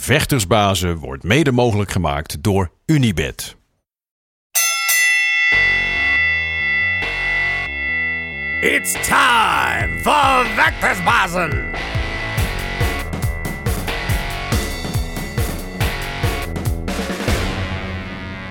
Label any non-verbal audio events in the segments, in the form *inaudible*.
Vechtersbazen wordt mede mogelijk gemaakt door Unibed. It's time for Vectorsbazen!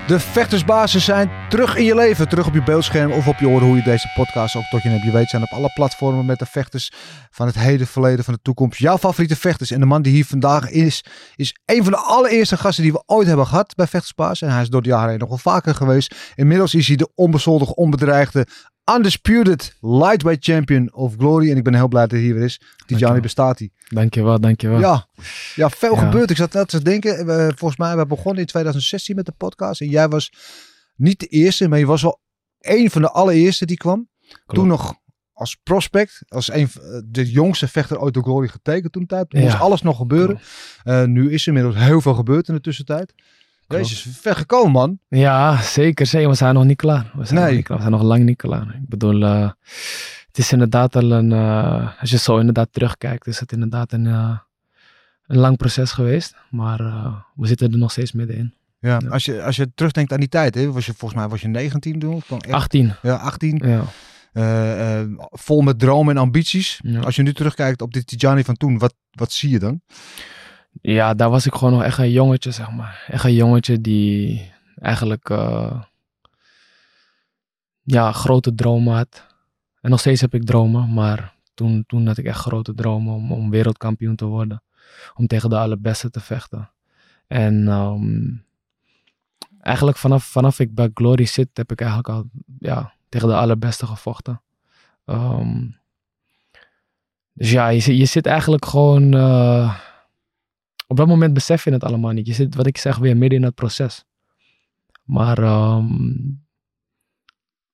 De vechtersbazen zijn terug in je leven, terug op je beeldscherm of op je oren, hoe je deze podcast ook tot je hebt. Je weet, zijn op alle platformen met de vechters van het heden, verleden, van de toekomst. Jouw favoriete vechters. En de man die hier vandaag is, is een van de allereerste gasten die we ooit hebben gehad bij Vechtersbaas. En hij is door de jaren heen nog wel vaker geweest. Inmiddels is hij de onbezoldigde, onbedreigde, undisputed lightweight champion of glory. En ik ben heel blij dat hij hier weer is. Tijani hij. Dankjewel, dankjewel. Ja, ja veel Ja. gebeurd. Ik zat net te denken. we- volgens mij, we begonnen in 2016 met de podcast. En jij was niet de eerste, maar je was wel een van de allereerste die kwam. Toen nog als prospect, als een van de jongste vechter ooit door Glory getekend toen tijd. Toen Ja. moest alles nog gebeuren. Eh, nu is er inmiddels heel veel gebeurd in de tussentijd. Klopt. Jezus, ver gekomen man. Ja, zeker, zeker. We zijn nog niet klaar. We zijn, Nee. nog, niet klaar. We zijn nog lang niet klaar. Ik bedoel, eh, het is inderdaad al een, eh, als je zo inderdaad terugkijkt, is het inderdaad een, eh, een lang proces geweest. Maar eh, we zitten er nog steeds middenin. Ja, Ja. Als, je, als je terugdenkt aan die tijd, hè, was je, volgens mij was je 19 toen. of dan echt- 18. Ja, 18. Ja. Eh, eh, vol met dromen en ambities. Ja. Als je nu terugkijkt op dit Tijani van toen, wat, wat zie je dan? ja, daar was ik gewoon nog echt een jongetje, zeg maar. Echt een jongetje die eigenlijk eh, ja, grote dromen had. En nog steeds heb ik dromen, maar toen, toen had ik echt grote dromen om, om wereldkampioen te worden. Om tegen de allerbeste te vechten. En ehm, eigenlijk vanaf, vanaf ik bij Glory zit, heb ik eigenlijk al ja, tegen de allerbeste gevochten. Ehm, dus ja, je, zit- je zit eigenlijk gewoon... eh, op dat moment besef je het allemaal niet. Je zit, wat ik zeg, weer midden in het proces. Maar ehm,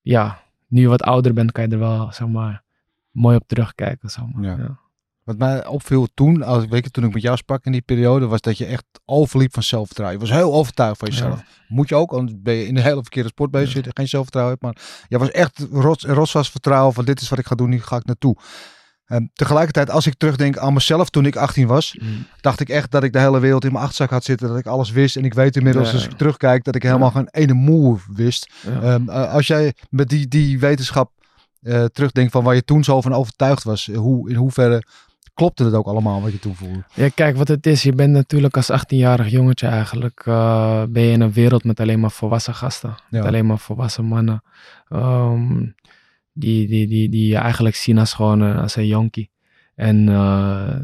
ja, nu je wat ouder bent, kan je er wel, zeg maar, mooi op terugkijken. Zeg maar. Ja. Ja. Wat mij opviel toen, als weet je, toen ik met jou sprak in die periode, was dat je echt overliep van zelfvertrouwen. Je was heel overtuigd van jezelf. Moet je ook, anders ben je in een hele verkeerde sport bezig, je geen zelfvertrouwen hebt. Maar jij was echt rots, rotsvast vertrouwen van dit is wat ik ga doen, hier ga ik naartoe. En tegelijkertijd, als ik terugdenk aan mezelf toen ik 18 was, Mm. dacht ik echt dat ik de hele wereld in mijn achterzak had zitten, dat ik alles wist. En ik weet inmiddels, Ja. als ik terugkijk, dat ik helemaal geen ene moe wist. Ehm, eh, als jij met die, die wetenschap eh, terugdenkt van waar je toen zo van overtuigd was, hoe, in hoeverre klopte het ook allemaal wat je toen voelde? Ja, kijk wat het is. Je bent natuurlijk als 18-jarig jongetje eigenlijk, eh, ben je in een wereld met alleen maar volwassen gasten. Ja. Met alleen maar volwassen mannen. Ehm, die, die, die, die je eigenlijk zien als gewoon eh, als een jonkie. En eh,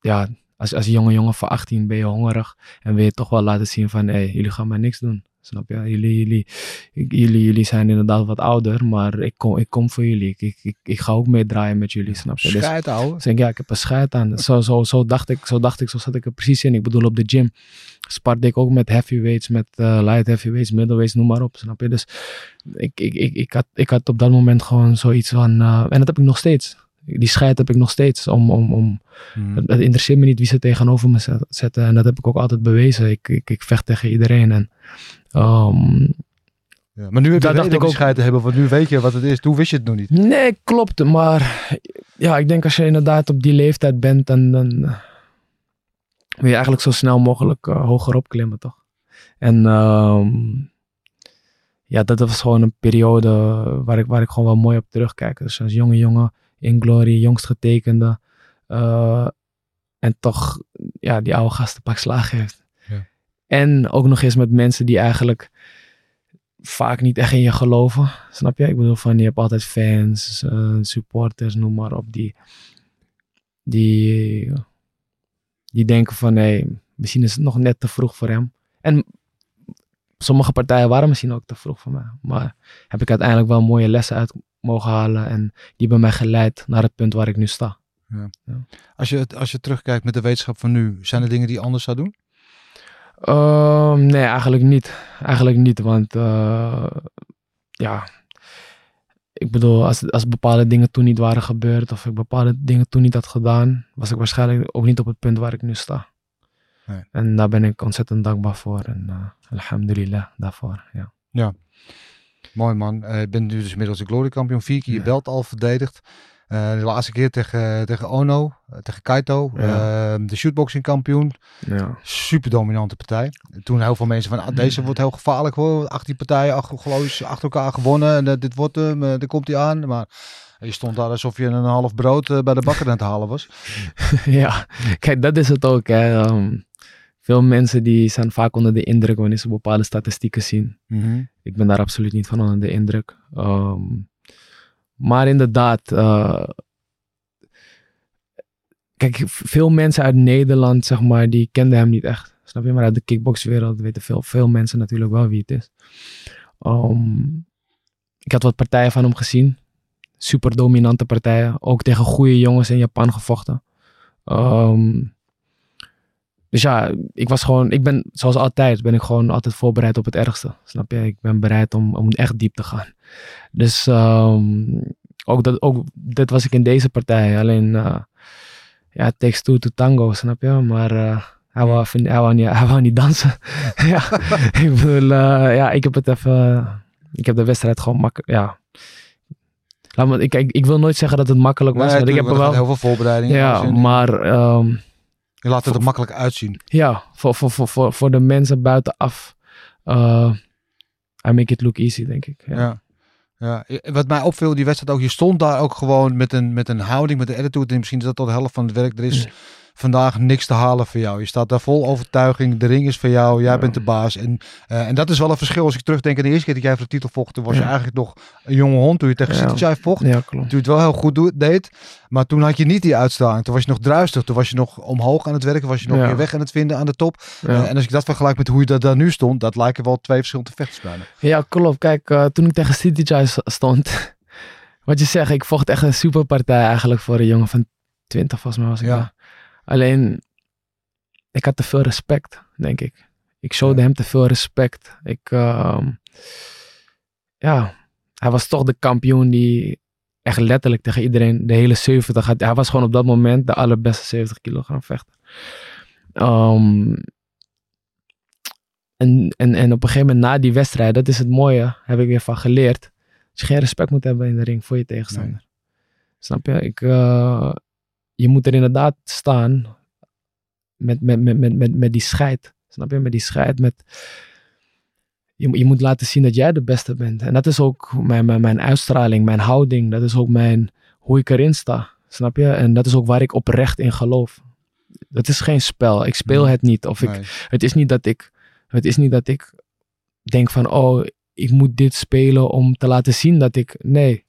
ja, als, als jonge jongen van 18 ben je hongerig. En wil je toch wel laten zien van, hé, hey, jullie gaan maar niks doen. Snap je? Jullie, jullie, jullie, jullie zijn inderdaad wat ouder, maar ik kom, ik kom voor jullie. Ik, ik, ik, ik ga ook meedraaien met jullie, snap je? Dus- Schijt, ouwe. dus denk, ja, ik heb een scheid aan. Zo, zo, zo, dacht ik, zo dacht ik, zo zat ik er precies in. Ik bedoel, op de gym sparte ik ook met heavyweights, met eh, light heavyweights, middleweights, noem maar op, snap je? Dus ik, ik, ik, ik, had, ik had op dat moment gewoon zoiets van, eh, en dat heb ik nog steeds. Die scheid heb ik nog steeds. Om, om, om, Hmm. het, het interesseert me niet wie ze tegenover me zet- zetten. En dat heb ik ook altijd bewezen. Ik, ik, ik vecht tegen iedereen. En ehm, Ja, maar nu heb je dacht ik ook- scheid te hebben, want nu weet je wat het is. Toen wist je het nog niet. Nee, klopt. Maar ja, ik denk als je inderdaad op die leeftijd bent, dan, dan wil je eigenlijk zo snel mogelijk eh, hoger opklimmen, toch? En ehm, ja, dat was gewoon een periode waar ik, waar ik gewoon wel mooi op terugkijk. Dus als jonge jongen in Glory, jongst getekende. eh, en toch ja, die oude gasten pak slaag heeft. Ja. En ook nog eens met mensen die eigenlijk vaak niet echt in je geloven. Snap je? Ik bedoel van, je hebt altijd fans, eh, supporters, noem maar op, die, die, die denken van, nee, misschien is het nog net te vroeg voor hem. En sommige partijen waren misschien ook te vroeg voor mij. Maar heb ik uiteindelijk wel mooie lessen uit mogen halen en die hebben mij geleid naar het punt waar ik nu sta. Als je, als je terugkijkt met de wetenschap van nu, zijn er dingen die je anders zou doen? Ehm, nee, eigenlijk niet. Eigenlijk niet, want eh, ja, ik bedoel, als, als bepaalde dingen toen niet waren gebeurd of ik bepaalde dingen toen niet had gedaan, was ik waarschijnlijk ook niet op het punt waar ik nu sta. Nee. En daar ben ik ontzettend dankbaar voor en eh, alhamdulillah daarvoor. Ja. Mooi man. Eh, je bent nu dus inmiddels de Glory kampioen. Vier keer je Ja. belt al verdedigd. Eh, de laatste keer tegen, tegen Ono, eh, tegen Kaito. Ja. Eh, de shootboxing kampioen. Ja. Super dominante partij. Toen heel veel mensen van, ah, deze wordt heel gevaarlijk hoor. 18 partijen achter, geloof ik, achter elkaar gewonnen. En dit wordt hem, daar komt hij aan. Maar je stond daar alsof je een half brood bij de bakker aan het halen was. *laughs* ja, kijk, dat is het ook. Hè. Ehm, veel mensen die zijn vaak onder de indruk wanneer ze bepaalde statistieken zien. Ik ben daar absoluut niet van onder de indruk. Ehm, maar inderdaad, eh, kijk, veel mensen uit Nederland, zeg maar, die kenden hem niet echt. Snap je? Maar uit de kickboxwereld weten veel, veel mensen natuurlijk wel wie het is. Ehm, ik had wat partijen van hem gezien. Super dominante partijen. Ook tegen goede jongens in Japan gevochten. Ehm, dus ja, ik was gewoon, ik ben zoals altijd, ben ik gewoon altijd voorbereid op het ergste. Snap je? Ik ben bereid om, om echt diep te gaan. Dus ehm, ook, dat, ook dit was ik in deze partij. Alleen, eh, ja, it takes two to tango, snap je? Maar eh, hij, wou hij, wou niet, hij wou niet dansen. *laughs* ja, *laughs* ik bedoel, eh, ja, ik heb het even, ik heb de wedstrijd gewoon makkelijk, ja. Laat me, ik, ik, ik wil nooit zeggen dat het makkelijk was, Nee, want ik heb er wel... heel veel voorbereiding. Ja, maar ehm, Je laat het er makkelijk uitzien. ja, voor, voor, voor, voor, voor de mensen buitenaf. eh I make it look easy, denk ik. Ja. Ja. Wat mij opviel, die wedstrijd ook, je stond daar ook gewoon met een, met een houding, met een attitude. En misschien is dat tot de helft van het werk. Er is. Vandaag niks te halen voor jou. Je staat daar vol overtuiging. De ring is voor jou. Jij Ja. bent de baas. En, eh, en dat is wel een verschil. Als ik terugdenk aan de eerste keer dat jij voor de titel vocht, toen was je eigenlijk nog een jonge hond. Toen je tegen Ja. Sittijai vocht. Ja, klopt. Toen je het wel heel goed deed. Maar toen had je niet die uitstraling. Toen was je nog druistig. Toen was je nog omhoog aan het werken. Was je nog je weg aan het vinden aan de top. Eh, en als ik dat vergelijk met hoe je dat daar nu stond. Dat lijken wel twee verschillende vechters bijna. Ja, klopt. Kijk, eh, toen ik tegen City stond, *laughs* wat je zegt, ik vocht echt een superpartij eigenlijk voor een jongen van 20 volgens mij was ik Ja. Alleen, ik had te veel respect, denk ik. Ik showde hem te veel respect. Ik, ehm, ja, hij was toch de kampioen die echt letterlijk tegen iedereen de hele 70 had. Hij was gewoon op dat moment de allerbeste 70 kilogram vechter. Ehm, en, en, en op een gegeven moment na die wedstrijd, dat is het mooie, heb ik weer van geleerd. Dat je geen respect moet hebben in de ring voor je tegenstander. Snap je? Ik, eh, je moet er inderdaad staan met, met, met, met, met, met die scheid. Snap je? Met die scheid. Met, je, moet- je moet laten zien dat jij de beste bent. En dat is ook mijn, mijn, mijn uitstraling, mijn houding. Dat is ook mijn, hoe ik erin sta. Snap je? En dat is ook waar ik oprecht in geloof. Dat is geen spel. Ik speel het niet. Of ik, Nee. het is niet dat ik, het is niet dat ik denk van, oh, ik moet dit spelen om te laten zien dat ik, nee.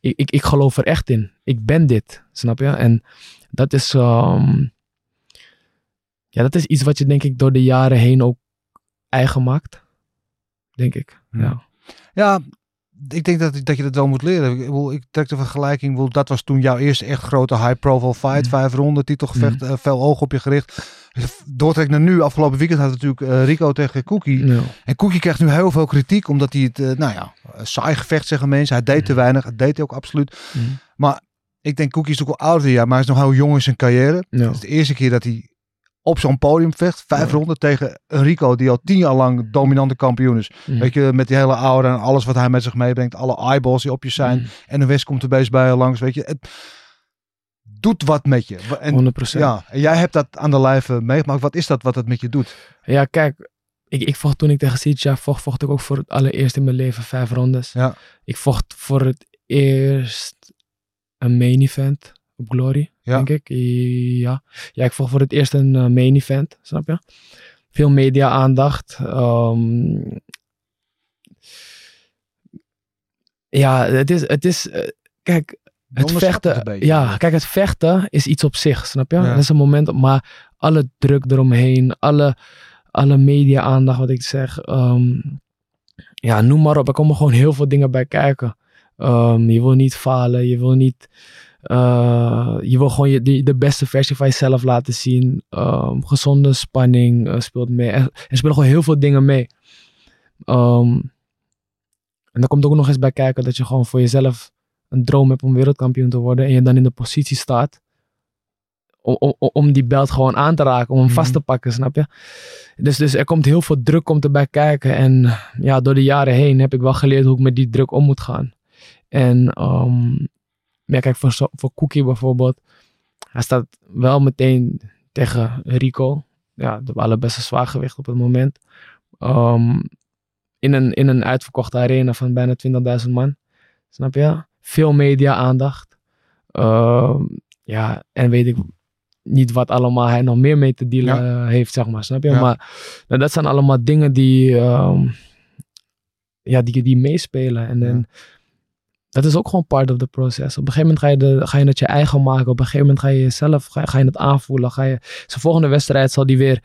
Ik, ik, ik geloof er echt in. Ik ben dit, snap je? En dat is, ehm, ja, dat is iets wat je denk ik door de jaren heen ook eigen maakt. Denk ik, Ja. ja. Ja, ik denk dat, dat je dat wel moet leren. Ik, ik trek de vergelijking. dat was toen jouw eerste echt grote high-profile fight. Mm. Vijf ronden, titelgevecht, eh, veel oog op je gericht. Doortrek naar nu. Afgelopen weekend had natuurlijk eh, Rico tegen Cookie. En Cookie krijgt nu heel veel kritiek. Omdat hij het, eh, nou ja, saai gevecht zeggen mensen. Hij deed te weinig. Dat deed hij ook absoluut. Mm. Ik denk Cookie is ook wel ouder, ja. Maar hij is nog heel jong in zijn carrière. Ja. Het is de eerste keer dat hij op zo'n podium vecht. Vijf Ja. ronden tegen Rico die al tien jaar lang dominante kampioen is. Weet je, met die hele aura en alles wat hij met zich meebrengt. Alle eyeballs die op je zijn. En de West komt er best bij je langs. Weet je, het doet wat met je. En, 100%. ja, en jij hebt dat aan de lijve meegemaakt. Wat is dat wat het met je doet? Ja, kijk, ik, ik vocht toen ik tegen Sitja vocht, vocht ik ook voor het allereerst in mijn leven vijf rondes. Ja. Ik vocht voor het eerst een main event. op Glory, Ja. denk ik. Ja. ja, ik volg voor het eerst een eh, main event, snap je? Veel media-aandacht. ehm, ja, het is, het is eh, kijk, het vechten, ja, kijk, het vechten is iets op zich, snap je? Ja. Dat is een moment, maar alle druk eromheen, alle, alle media-aandacht, wat ik zeg, ehm, ja, noem maar op. Er komen gewoon heel veel dingen bij kijken. Ehm, je wil niet falen, je wil niet, eh, je wil gewoon je, de, de beste versie van jezelf laten zien. Ehm, gezonde spanning eh, speelt mee. Er, er spelen gewoon heel veel dingen mee. Ehm, en dan komt ook nog eens bij kijken dat je gewoon voor jezelf een droom hebt om wereldkampioen te worden. En je dan in de positie staat om, om, om die belt gewoon aan te raken, om hem vast te pakken, snap je? Dus, dus er komt heel veel druk komt erbij kijken. En ja, door de jaren heen heb ik wel geleerd hoe ik met die druk om moet gaan. En ehm, ja, kijk, voor, voor Cookie bijvoorbeeld, hij staat wel meteen tegen Rico, ja, de allerbeste zwaargewicht op het moment. Ehm, in, een, in een uitverkochte arena van bijna 20.000 man. Snap je? Veel media-aandacht. Ehm, ja, en weet ik niet wat allemaal hij nog meer mee te dealen heeft, zeg maar. Snap je? Ja. Maar nou, dat zijn allemaal dingen die, ja, die, die meespelen. En, Ja. en dat is ook gewoon part of the process. Op een gegeven moment ga je, de, ga je het je eigen maken. Op een gegeven moment ga je jezelf, ga, ga je het aanvoelen. Ga je, zijn volgende wedstrijd zal die weer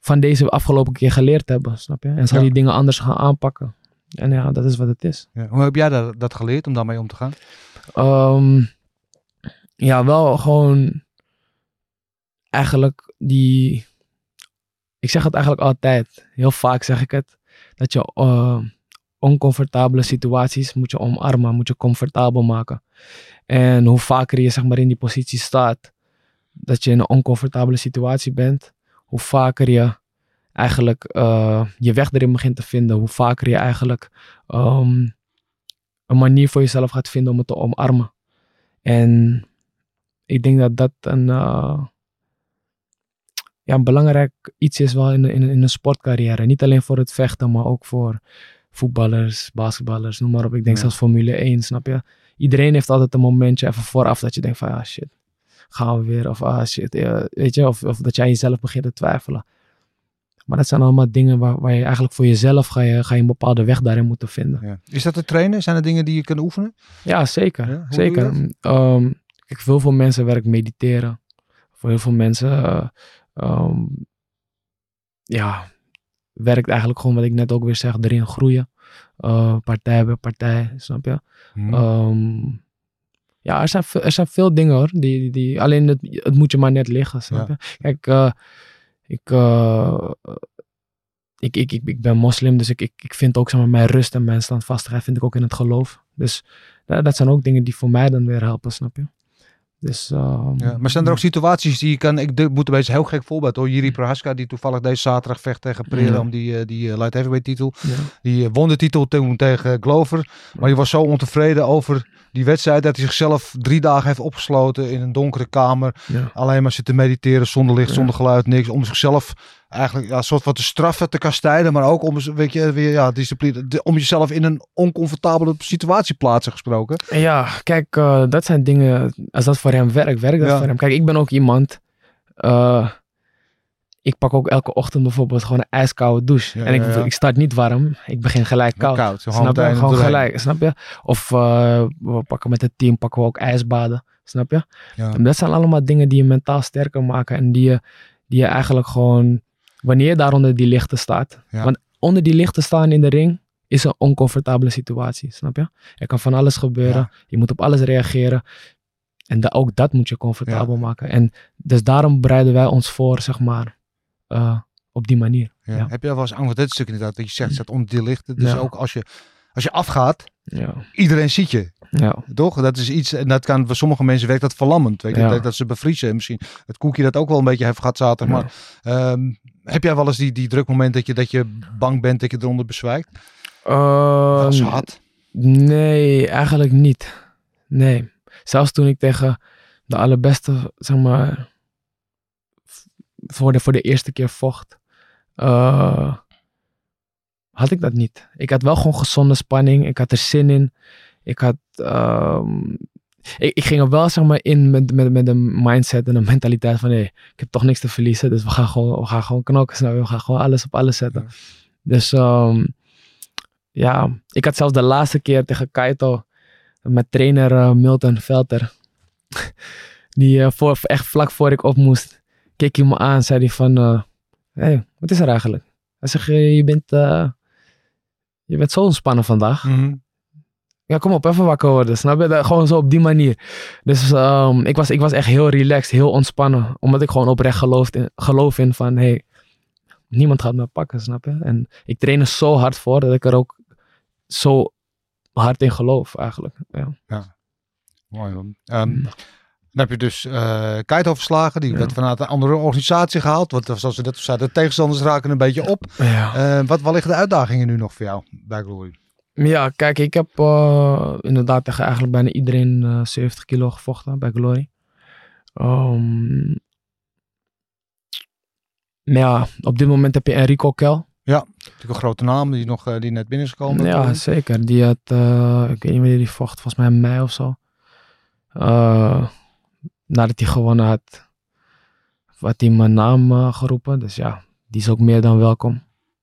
van deze afgelopen keer geleerd hebben, snap je? En zal Ja. die dingen anders gaan aanpakken. En ja, dat is wat het is. Ja. Hoe heb jij dat, dat geleerd om daarmee om te gaan? Ehm, ja, wel gewoon eigenlijk die. Ik zeg het eigenlijk altijd. Heel vaak zeg ik het. Dat je eh, oncomfortabele situaties moet je omarmen, moet je comfortabel maken. En hoe vaker je zeg maar in die positie staat, dat je in een oncomfortabele situatie bent, hoe vaker je eigenlijk eh, je weg erin begint te vinden, hoe vaker je eigenlijk ehm, een manier voor jezelf gaat vinden om het te omarmen. En ik denk dat dat een, eh, ja, belangrijk iets is wel in, in een sportcarrière. Niet alleen voor het vechten, maar ook voor voetballers, basketballers, noem maar op. Ik denk Ja. zelfs Formule 1, snap je? Iedereen heeft altijd een momentje even vooraf dat je denkt van, ah shit, gaan we weer? Of ah shit, weet je? Of, of dat jij jezelf begint te twijfelen. Maar dat zijn allemaal dingen waar, waar je eigenlijk voor jezelf ga je, ga je een bepaalde weg daarin moeten vinden. Ja. Is dat te trainen? Zijn er dingen die je kan oefenen? Ja, zeker. Zeker. Ehm, kijk, voor heel veel mensen werkt mediteren. Voor heel veel mensen eh, ehm, ja, werkt eigenlijk gewoon wat ik net ook weer zeg, erin groeien. Eh, partij bij partij, snap je? Hm. Ehm, ja, er zijn, er zijn veel dingen hoor. Die, die, die, alleen het, het moet je maar net liggen, snap Ja. je? Kijk, eh, ik, eh, ik, ik, ik, ik ben moslim, dus ik, ik, ik vind ook zeg maar, mijn rust en mijn standvastigheid vind ik ook in het geloof. Dus dat, dat zijn ook dingen die voor mij dan weer helpen, snap je? Dus, ehm, Ja, maar zijn er ook situaties die je kan... Ik de- moet een beetje een heel gek voorbeeld hoor. Jiri Prohaska die toevallig deze zaterdag vecht tegen Pereira Ja. om die, eh, die eh, light heavyweight titel. Ja. Die eh, won de titel toen tegen Glover. Maar die was zo ontevreden over die wedstrijd dat hij zichzelf drie dagen heeft opgesloten in een donkere kamer. Ja. Alleen maar zitten mediteren zonder licht, Ja. zonder geluid, niks. Om zichzelf eigenlijk ja, een soort van te straffen, te kastijden. Maar ook om, weet je, weer, ja, discipline, de- om jezelf in een oncomfortabele situatie plaatsen gesproken. Ja, kijk, eh, dat zijn dingen. Als dat voor hem werkt, werkt dat Ja. voor hem. Kijk, ik ben ook iemand. eh, ik pak ook elke ochtend bijvoorbeeld gewoon een ijskoude douche. Ja, en ik, ja, ik start niet warm. Ik begin gelijk koud. Snap je? Gewoon gelijk, snap je? Of eh, we pakken met het team pakken we ook ijsbaden. Snap je? Ja. En dat zijn allemaal dingen die je mentaal sterker maken. En die je, die je eigenlijk gewoon. Wanneer je daar onder die lichten staat. Want onder die lichten staan in de ring is een oncomfortabele situatie. Snap je? Er kan van alles gebeuren. Je moet op alles reageren. En da- ook dat moet je comfortabel maken. En dus daarom bereiden wij ons voor, zeg maar, eh, op die manier. Ja. Ja. Heb je wel eens angst voor dit stuk inderdaad, dat je zegt, onder die lichten. Dus ook als je, als je afgaat, Ja, iedereen ziet je. ja. Toch? Dat is iets, en dat kan voor sommige mensen werkt dat verlammend. Weet je? Ja. Dat, dat ze bevriezen. Misschien het koekje dat ook wel een beetje heeft gehad zaterdag. Maar ehm, heb jij wel eens die, die drukmoment dat je, dat je bang bent dat je eronder bezwijkt? Ehm, Dat is hard. Nee, eigenlijk niet. Nee. Zelfs toen ik tegen de allerbeste, zeg maar, voor de, voor de eerste keer vocht, eh, had ik dat niet. Ik had wel gewoon gezonde spanning. Ik had er zin in. Ik had, ehm, ik, ik ging er wel zeg maar in met, met, met een mindset en een mentaliteit van hé, ik heb toch niks te verliezen, dus we gaan gewoon, we gaan gewoon knokken, snap je? we gaan gewoon alles op alles zetten. Dus ehm, ja, ik had zelfs de laatste keer tegen Kaito, met trainer eh, Milton Velter, *laughs* die eh, voor, echt vlak voor ik op moest, keek hij me aan, zei hij van, hé, hey, wat is er eigenlijk? Hij zegt, je je bent, eh, je bent zo ontspannen vandaag. Mhm. Ja, kom op, even wakker worden. Snap je? Dat- Gewoon zo op die manier. Dus ehm, ik, was, ik was echt heel relaxed, heel ontspannen. Omdat ik gewoon oprecht geloof in, geloof in van, hey, niemand gaat me pakken, snap je? En ik train er zo hard voor dat ik er ook zo hard in geloof, eigenlijk. Ja. Mooi man. Ehm, dan heb je dus eh Kaito verslagen. Die werd vanuit een andere organisatie gehaald. Want zoals we net zeiden, de tegenstanders raken een beetje op. Ja. Eh, wat, wat liggen de uitdagingen nu nog voor jou bij Glory? Ja, kijk, ik heb eh, inderdaad tegen eigenlijk bijna iedereen eh 70 kilo gevochten bij Glory. Maar ja, op dit moment heb je Enrico Kel. Natuurlijk een grote naam die, nog, eh, die net binnen is gekomen. Ja, zeker. Die had, eh, ik weet niet wanneer die vocht, volgens mij in mei of zo. Nadat hij gewonnen had, had hij mijn naam eh, geroepen. Dus ja, die is ook meer dan welkom.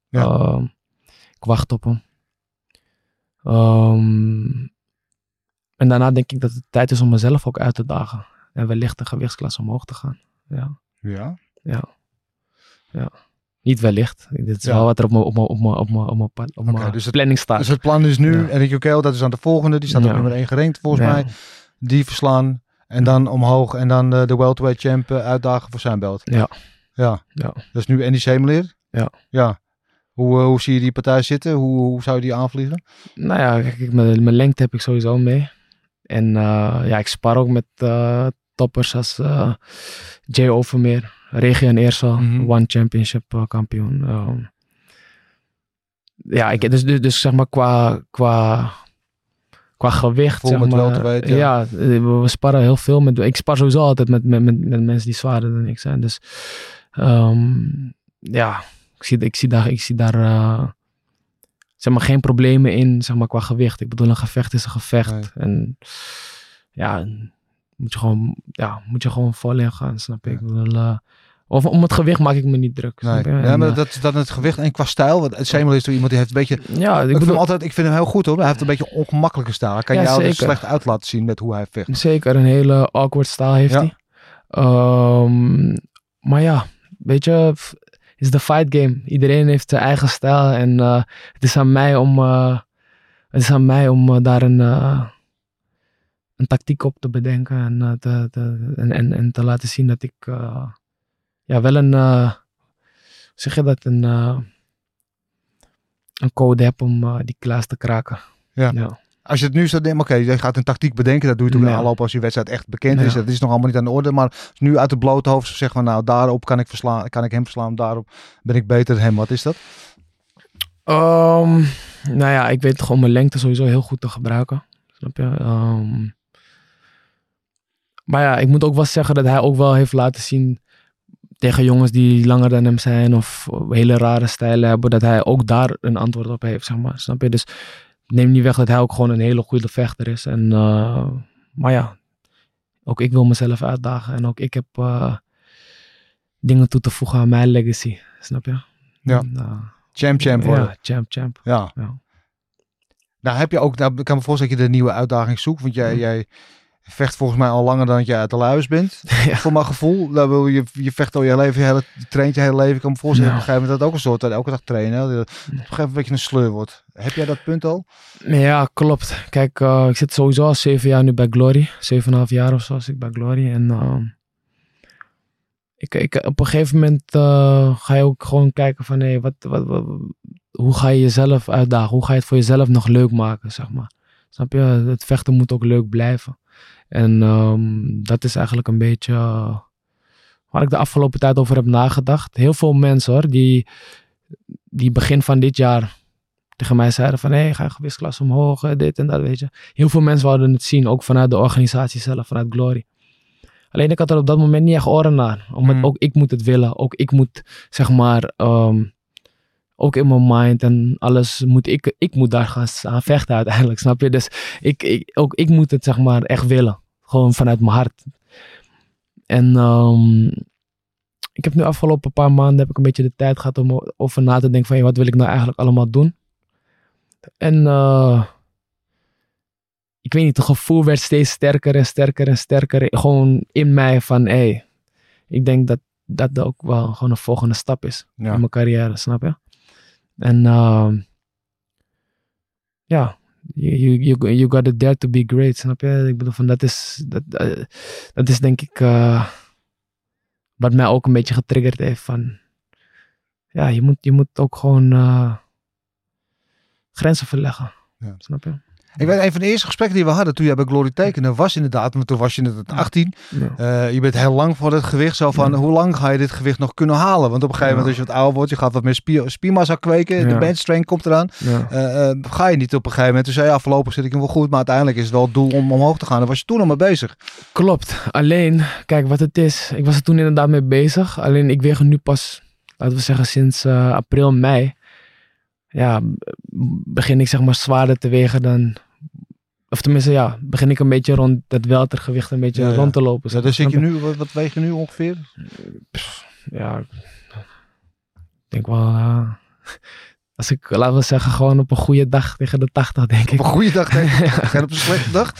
Ja. Ehm, ik wacht op hem. Ehm, en daarna denk ik dat het tijd is om mezelf ook uit te dagen. En wellicht een gewichtsklasse omhoog te gaan. Ja, ja. ja. ja. Niet wellicht. Dit is Ja. wel wat er op mijn, op op op op dus planning staat. Dus het plan is nu, Ja. Enrico Keel, dat is aan de volgende. Die staat op nummer 1 gerankt volgens mij. Die verslaan. En dan omhoog. En dan eh, de welterweight champ eh, uitdagen voor zijn belt. Ja. Ja. Ja. Dat is nu Andy Semeleer. Ja. Ja. Hoe, eh, hoe zie je die partij zitten? Hoe, hoe zou je die aanvliegen? Nou ja, kijk, mijn, mijn lengte heb ik sowieso mee. En ja, ik spar ook met toppers als Jay Overmeer, Regio en Eersel, Mhm. One Championship kampioen. Ehm, ja, ik, dus, dus, dus zeg maar qua, qua, qua gewicht. Zeg met maar, welterweight, ja. ja. we, sparren heel veel. Met, ik spar sowieso altijd met, met, met, met mensen die zwaarder dan ik zijn. Dus ehm, ja, ik zie, ik zie daar, ik zie daar eh, zeg maar, geen problemen in zeg maar, qua gewicht. Ik bedoel, een gevecht is een gevecht. Nee. En ja, moet je gewoon, ja, moet je gewoon vol in gaan, snap je? Ik bedoel, eh, of, om het gewicht maak ik me niet druk. Nee. je? Ja, maar eh, dat is dan het gewicht. En qua stijl. Want Semeleer is toch iemand die heeft een beetje... ja, Ik, ik vind bedoel, hem altijd, ik vind hem heel goed hoor. Hij heeft een beetje een ongemakkelijke stijl. Hij kan Ja, jou zeker. slecht uit laten zien met hoe hij vecht. Zeker, een hele awkward stijl heeft Ja. hij. Ehm, maar ja, weet je, is de fight game. Iedereen heeft zijn eigen stijl en eh, het is aan mij om, eh, het is aan mij om daar een, een tactiek op te bedenken en, te, te- en, en, en te laten zien dat ik ja, wel een, eh, zeg je dat, een, eh, een code heb om eh, die klaas te kraken. Ja. ja. Als je het nu zo denkt, oké, je gaat een tactiek bedenken. Dat doe je toch in Ja. aanloop als je wedstrijd echt bekend Ja. is. Dat is nog allemaal niet aan de orde. Maar nu uit het blote hoofd zegt van nou, daarop kan ik, verslaan, kan ik hem verslaan. Daarop ben ik beter dan hem. Wat is dat? Ehm, nou ja, ik weet gewoon mijn lengte sowieso heel goed te gebruiken. Snap je? Ehm, maar ja, ik moet ook wel zeggen dat hij ook wel heeft laten zien tegen jongens die langer dan hem zijn of hele rare stijlen hebben, dat hij ook daar een antwoord op heeft, zeg maar. Snap je? Dus neem niet weg dat hij ook gewoon een hele goede vechter is. En, eh, maar ja, ook ik wil mezelf uitdagen en ook ik heb eh, dingen toe te voegen aan mijn legacy. Snap je? Ja. En, eh, Champ, champ worden. ja, champ, champ. Ja. Ja. Nou heb je ook, nou, ik kan me voorstellen dat je de nieuwe uitdaging zoekt. Want jij, jij vecht volgens mij al langer dan dat jij uit de luis bent. *laughs* Ja. Voor mijn gevoel. Nou, wil je, je vecht al je leven, je, hele, je traint je hele leven. Ik kan me voorstellen Ja. op een gegeven moment dat ook een soort, elke dag trainen. Dat op een gegeven moment een sleur wordt. Heb jij dat punt al? Ja, klopt. Kijk, eh, ik zit sowieso al zeven jaar nu bij Glory. Zeven en een half jaar of zo zit ik bij Glory. En ehm, ik, ik, op een gegeven moment eh, ga je ook gewoon kijken van... Hey, wat, wat, wat- hoe ga je jezelf uitdagen? Hoe ga je het voor jezelf nog leuk maken, zeg maar? Snap je? Het vechten moet ook leuk blijven. En ehm, dat is eigenlijk een beetje eh, waar ik de afgelopen tijd over heb nagedacht. Heel veel mensen hoor, die, die begin van dit jaar tegen mij zeiden van hé, hey, ga je gewichtsklasse omhoog, eh, dit en dat, weet je. Heel veel mensen wouden het zien, ook vanuit de organisatie zelf, vanuit Glory. Alleen ik had er op dat moment niet echt oren naar. Omdat Hmm. ook ik moet het willen. Ook ik moet, zeg maar, ehm, ook in mijn mind en alles moet ik, ik moet daar gaan, gaan vechten uiteindelijk, *laughs* snap je? Dus ik, ik, ook ik moet het, zeg maar, echt willen. Gewoon vanuit mijn hart. En ehm, ik heb nu afgelopen paar maanden heb ik een beetje de tijd gehad om over na te denken van, hey, wat wil ik nou eigenlijk allemaal doen? En eh, ik weet niet, het gevoel werd steeds sterker en sterker en sterker. Gewoon in mij van, hé, hey, ik denk dat dat ook wel gewoon een volgende stap is Ja. in mijn carrière, snap je? En ehm, ja, you, you, you, you gotta dare to be great, snap je? Ik bedoel, van dat is, dat, eh, dat is denk ik eh, wat mij ook een beetje getriggerd heeft van, ja, je moet, je moet ook gewoon eh, grenzen verleggen, Ja. snap je? Ik weet, een van de eerste gesprekken die we hadden toen jij bij Glory tekende, was inderdaad, want toen was je net 18. Ja. Eh, je bent heel lang voor het gewicht. Zo van, hoe lang ga je dit gewicht nog kunnen halen? Want op een gegeven moment, als je wat ouder wordt, je gaat wat meer spier, spiermassa kweken. De Ja. bench strength komt eraan. Eh, eh, ga je niet op een gegeven moment. Toen zei je, ja, voorlopig zit ik hem wel goed. Maar uiteindelijk is het wel het doel om omhoog te gaan. Daar was je toen al mee bezig. Klopt. Alleen, kijk wat het is. Ik was er toen inderdaad mee bezig. Alleen ik weeg nu pas, laten we zeggen, sinds april, mei. Ja, begin ik zeg maar zwaarder te wegen dan. Of tenminste, ja, begin ik een beetje rond dat weltergewicht een beetje Ja, rond te lopen. Dus daar zit je Snap nu, wat, wat weeg je nu ongeveer? Ja, ik denk wel. eh, als ik, laten we zeggen, gewoon op een goede dag tegen de 80, denk ik. Op een goede dag denk ik. *laughs* Geen op een slechte dag.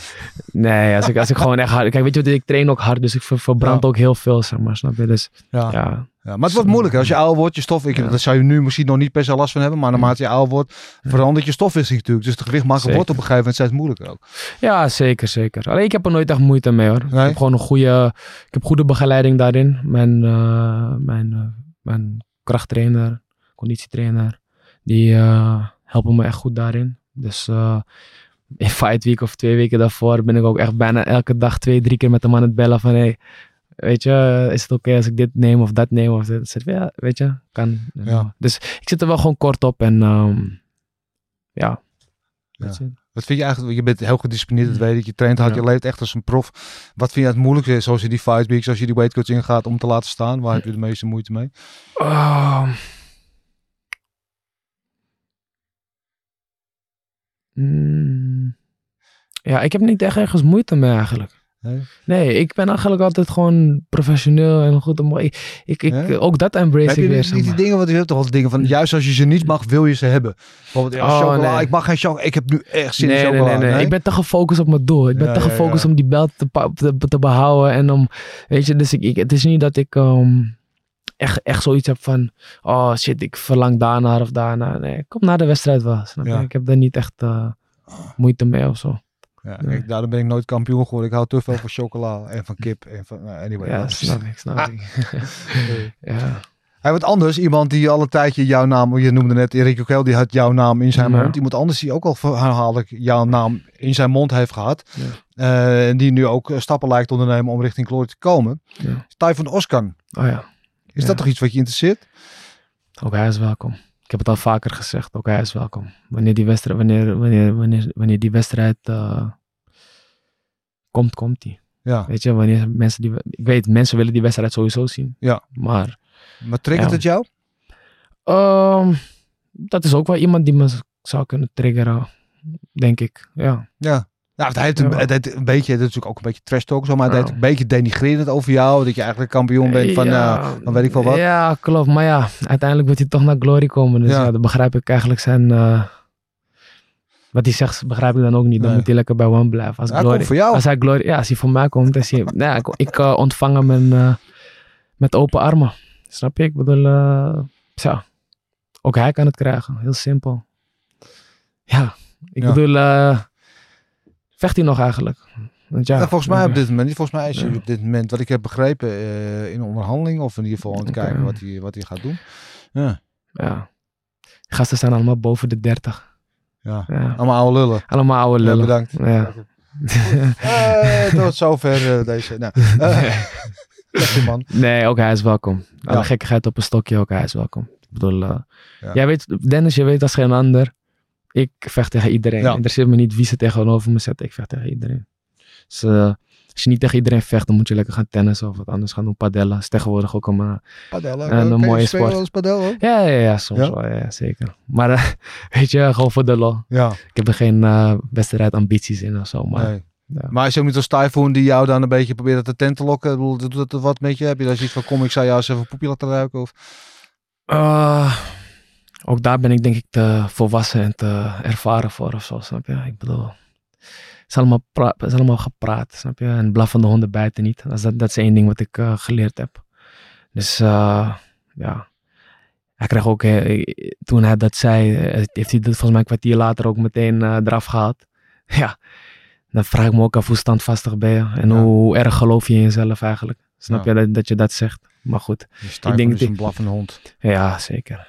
Nee, als ik, als ik gewoon echt hard. Kijk, weet je wat, ik train ook hard, dus ik ver- verbrand Ja. ook heel veel, zeg maar, snap je? Dus Ja. Ja, maar het wordt moeilijker. Als je ouder wordt, je stof... Ik, Ja. Dat zou je nu misschien nog niet per se last van hebben. Maar naarmate je ouder wordt, verandert je stofwisseling natuurlijk. Dus het gewicht maken wordt op een gegeven moment steeds moeilijker ook. Ja, zeker, zeker. Alleen ik heb er nooit echt moeite mee hoor. Nee? Ik heb gewoon een goede, ik heb goede begeleiding daarin. Mijn, eh, mijn, eh, mijn krachttrainer, conditietrainer, die eh, helpen me echt goed daarin. Dus in fight week of twee weken daarvoor ben ik ook echt bijna elke dag twee, drie keer met hem aan het bellen van hey, weet je, is het oké als ik dit neem of dat neem of dit? Zeg, Ja, weet je, kan. Ja. Dus ik zit er wel gewoon kort op en ehm, ja. Wat vind je eigenlijk, je bent heel gedisciplineerd, dat weet ik. Je traint hard, je leeft echt als een prof. Wat vind je het moeilijkste, zoals je die fight weeks, als je die weightcoach ingaat, om te laten staan? Waar heb je de meeste moeite mee? Ehm. Mm. Ja, ik heb niet echt ergens moeite mee eigenlijk. Nee? Ik ben eigenlijk altijd gewoon professioneel en goed. om- Ik, ik? Ook dat embrace Heb ik je weer. niet, zeg niet die dingen, want je hebt toch wel dingen van, juist als je ze niet mag, wil je ze hebben. Bijvoorbeeld, ja, Oh, chocola, nee. ik mag geen chocola, ik heb nu echt zin in Nee, nee, chocola. nee, nee, Ik ben te gefocust op mijn doel. Ik ben Ja, te gefocust ja. om die belt te, te, te behouden. En om, weet je, dus ik, ik, het is niet dat ik ehm, echt, echt zoiets heb van, oh shit, ik verlang daarnaar of daarna. Nee, kom na de wedstrijd wel. Snap je? Ik heb daar niet echt eh, moeite mee of zo. Ja, ik, daarom ben ik nooit kampioen geworden. Ik hou te veel van chocola en van kip. En van, nou, anyway. Ja, dat is- snap ik, snap ik. *laughs* ja. Hij wordt anders. Iemand die al een tijdje jouw naam, je noemde net Erik Okel, die had jouw naam in zijn Ja. mond. Iemand anders die ook al herhaaldelijk jouw naam in zijn mond heeft gehad. Ja. Eh, en die nu ook eh, stappen lijkt te ondernemen om richting Glory te komen. Ja. Typhon Oskan. Oh ja, Is Ja. dat toch iets wat je interesseert? ook hij is welkom. Ik heb het al vaker gezegd, ook hij is welkom. Wanneer die wedstrijd, wanneer, wanneer, wanneer, wanneer die wedstrijd eh, komt, komt die. Ja. Weet je, wanneer mensen die, ik weet, mensen willen die wedstrijd sowieso zien. Ja. Maar Maar triggert Ja. het jou? ehm, dat is ook wel iemand die me zou kunnen triggeren, denk ik. Ja, Ja. Ja, het heeft een, Ja. het heeft een beetje, het is natuurlijk ook een beetje trash talk zo, maar het heeft een beetje denigrerend over jou. Dat je eigenlijk kampioen bent van, ja, van weet ik veel wat. Ja, klopt. Maar ja, uiteindelijk wil hij toch naar Glory komen. Dus Ja. dan begrijp ik eigenlijk zijn... eh, wat hij zegt, begrijp ik dan ook niet. Dan Nee. moet hij lekker bij One blijven. Als, Ja, hij Glory, komt voor jou. als hij Glory... Ja, als hij voor mij komt, is hij... *laughs* nou ja, ik ik eh, ontvang hem eh, met open armen. Snap je? Ik bedoel... eh, zo. Ook hij kan het krijgen. Heel simpel. Ja, ik Ja. bedoel... eh, vecht hij nog eigenlijk? Want ja, Ja, volgens mij op dit moment, niet. volgens mij is hij Ja. op dit moment, wat ik heb begrepen, eh, in onderhandeling of in ieder geval aan het kijken wat hij, wat hij gaat doen. Ja, Ja. Gasten zijn allemaal boven de 30. Ja. Allemaal oude lullen. Allemaal oude lullen. bedankt. Ja. Eh, tot zover eh, deze. Nou, eh, lekker man. nee, ook hij is welkom. Alle Ja. gekkigheid op een stokje, ook hij is welkom. Ik bedoel, Ja. jij weet, Dennis, je weet als geen ander. Ik vecht tegen iedereen. Ja. Interesseert me niet wie ze tegenover me zetten. Ik vecht tegen iedereen. Dus als je niet tegen iedereen vecht, dan moet je lekker gaan tennissen of wat anders gaan doen. Padellen is tegenwoordig ook een... eh, een Oké, mooie sport. eens padel hoor. ja, ja, ja, soms Ja? wel. Ja, zeker. Maar eh, *laughs* weet je, gewoon voor de lol. Ja, Ik heb er geen eh wedstrijdambities in of zo. Maar nee. Ja. Maar is het ook niet als Typhoon die jou dan een beetje probeert de tent te lokken? Ik bedoel, Doet dat wat met je? Heb je daar zoiets van, kom ik zou jou eens even een poepje laten ruiken? Of... Eh, ook daar ben ik denk ik te volwassen en te ervaren voor of zo, snap je? Ik bedoel, is allemaal, is allemaal gepraat, snap je? En blaffende honden bijten niet. Dat is, dat, dat is één ding wat ik eh, geleerd heb. Dus eh, ja, hij kreeg ook, eh, toen hij dat zei, heeft hij dat volgens mij een kwartier later ook meteen eraf gehaald. *laughs* Ja, dan vraag ik me ook af hoe standvastig ben je en Ja. hoe erg geloof je in jezelf eigenlijk. Snap Ja. je dat, dat je dat zegt? Maar goed. Typhoon denk is een ik- blaffende hond. Ja, zeker.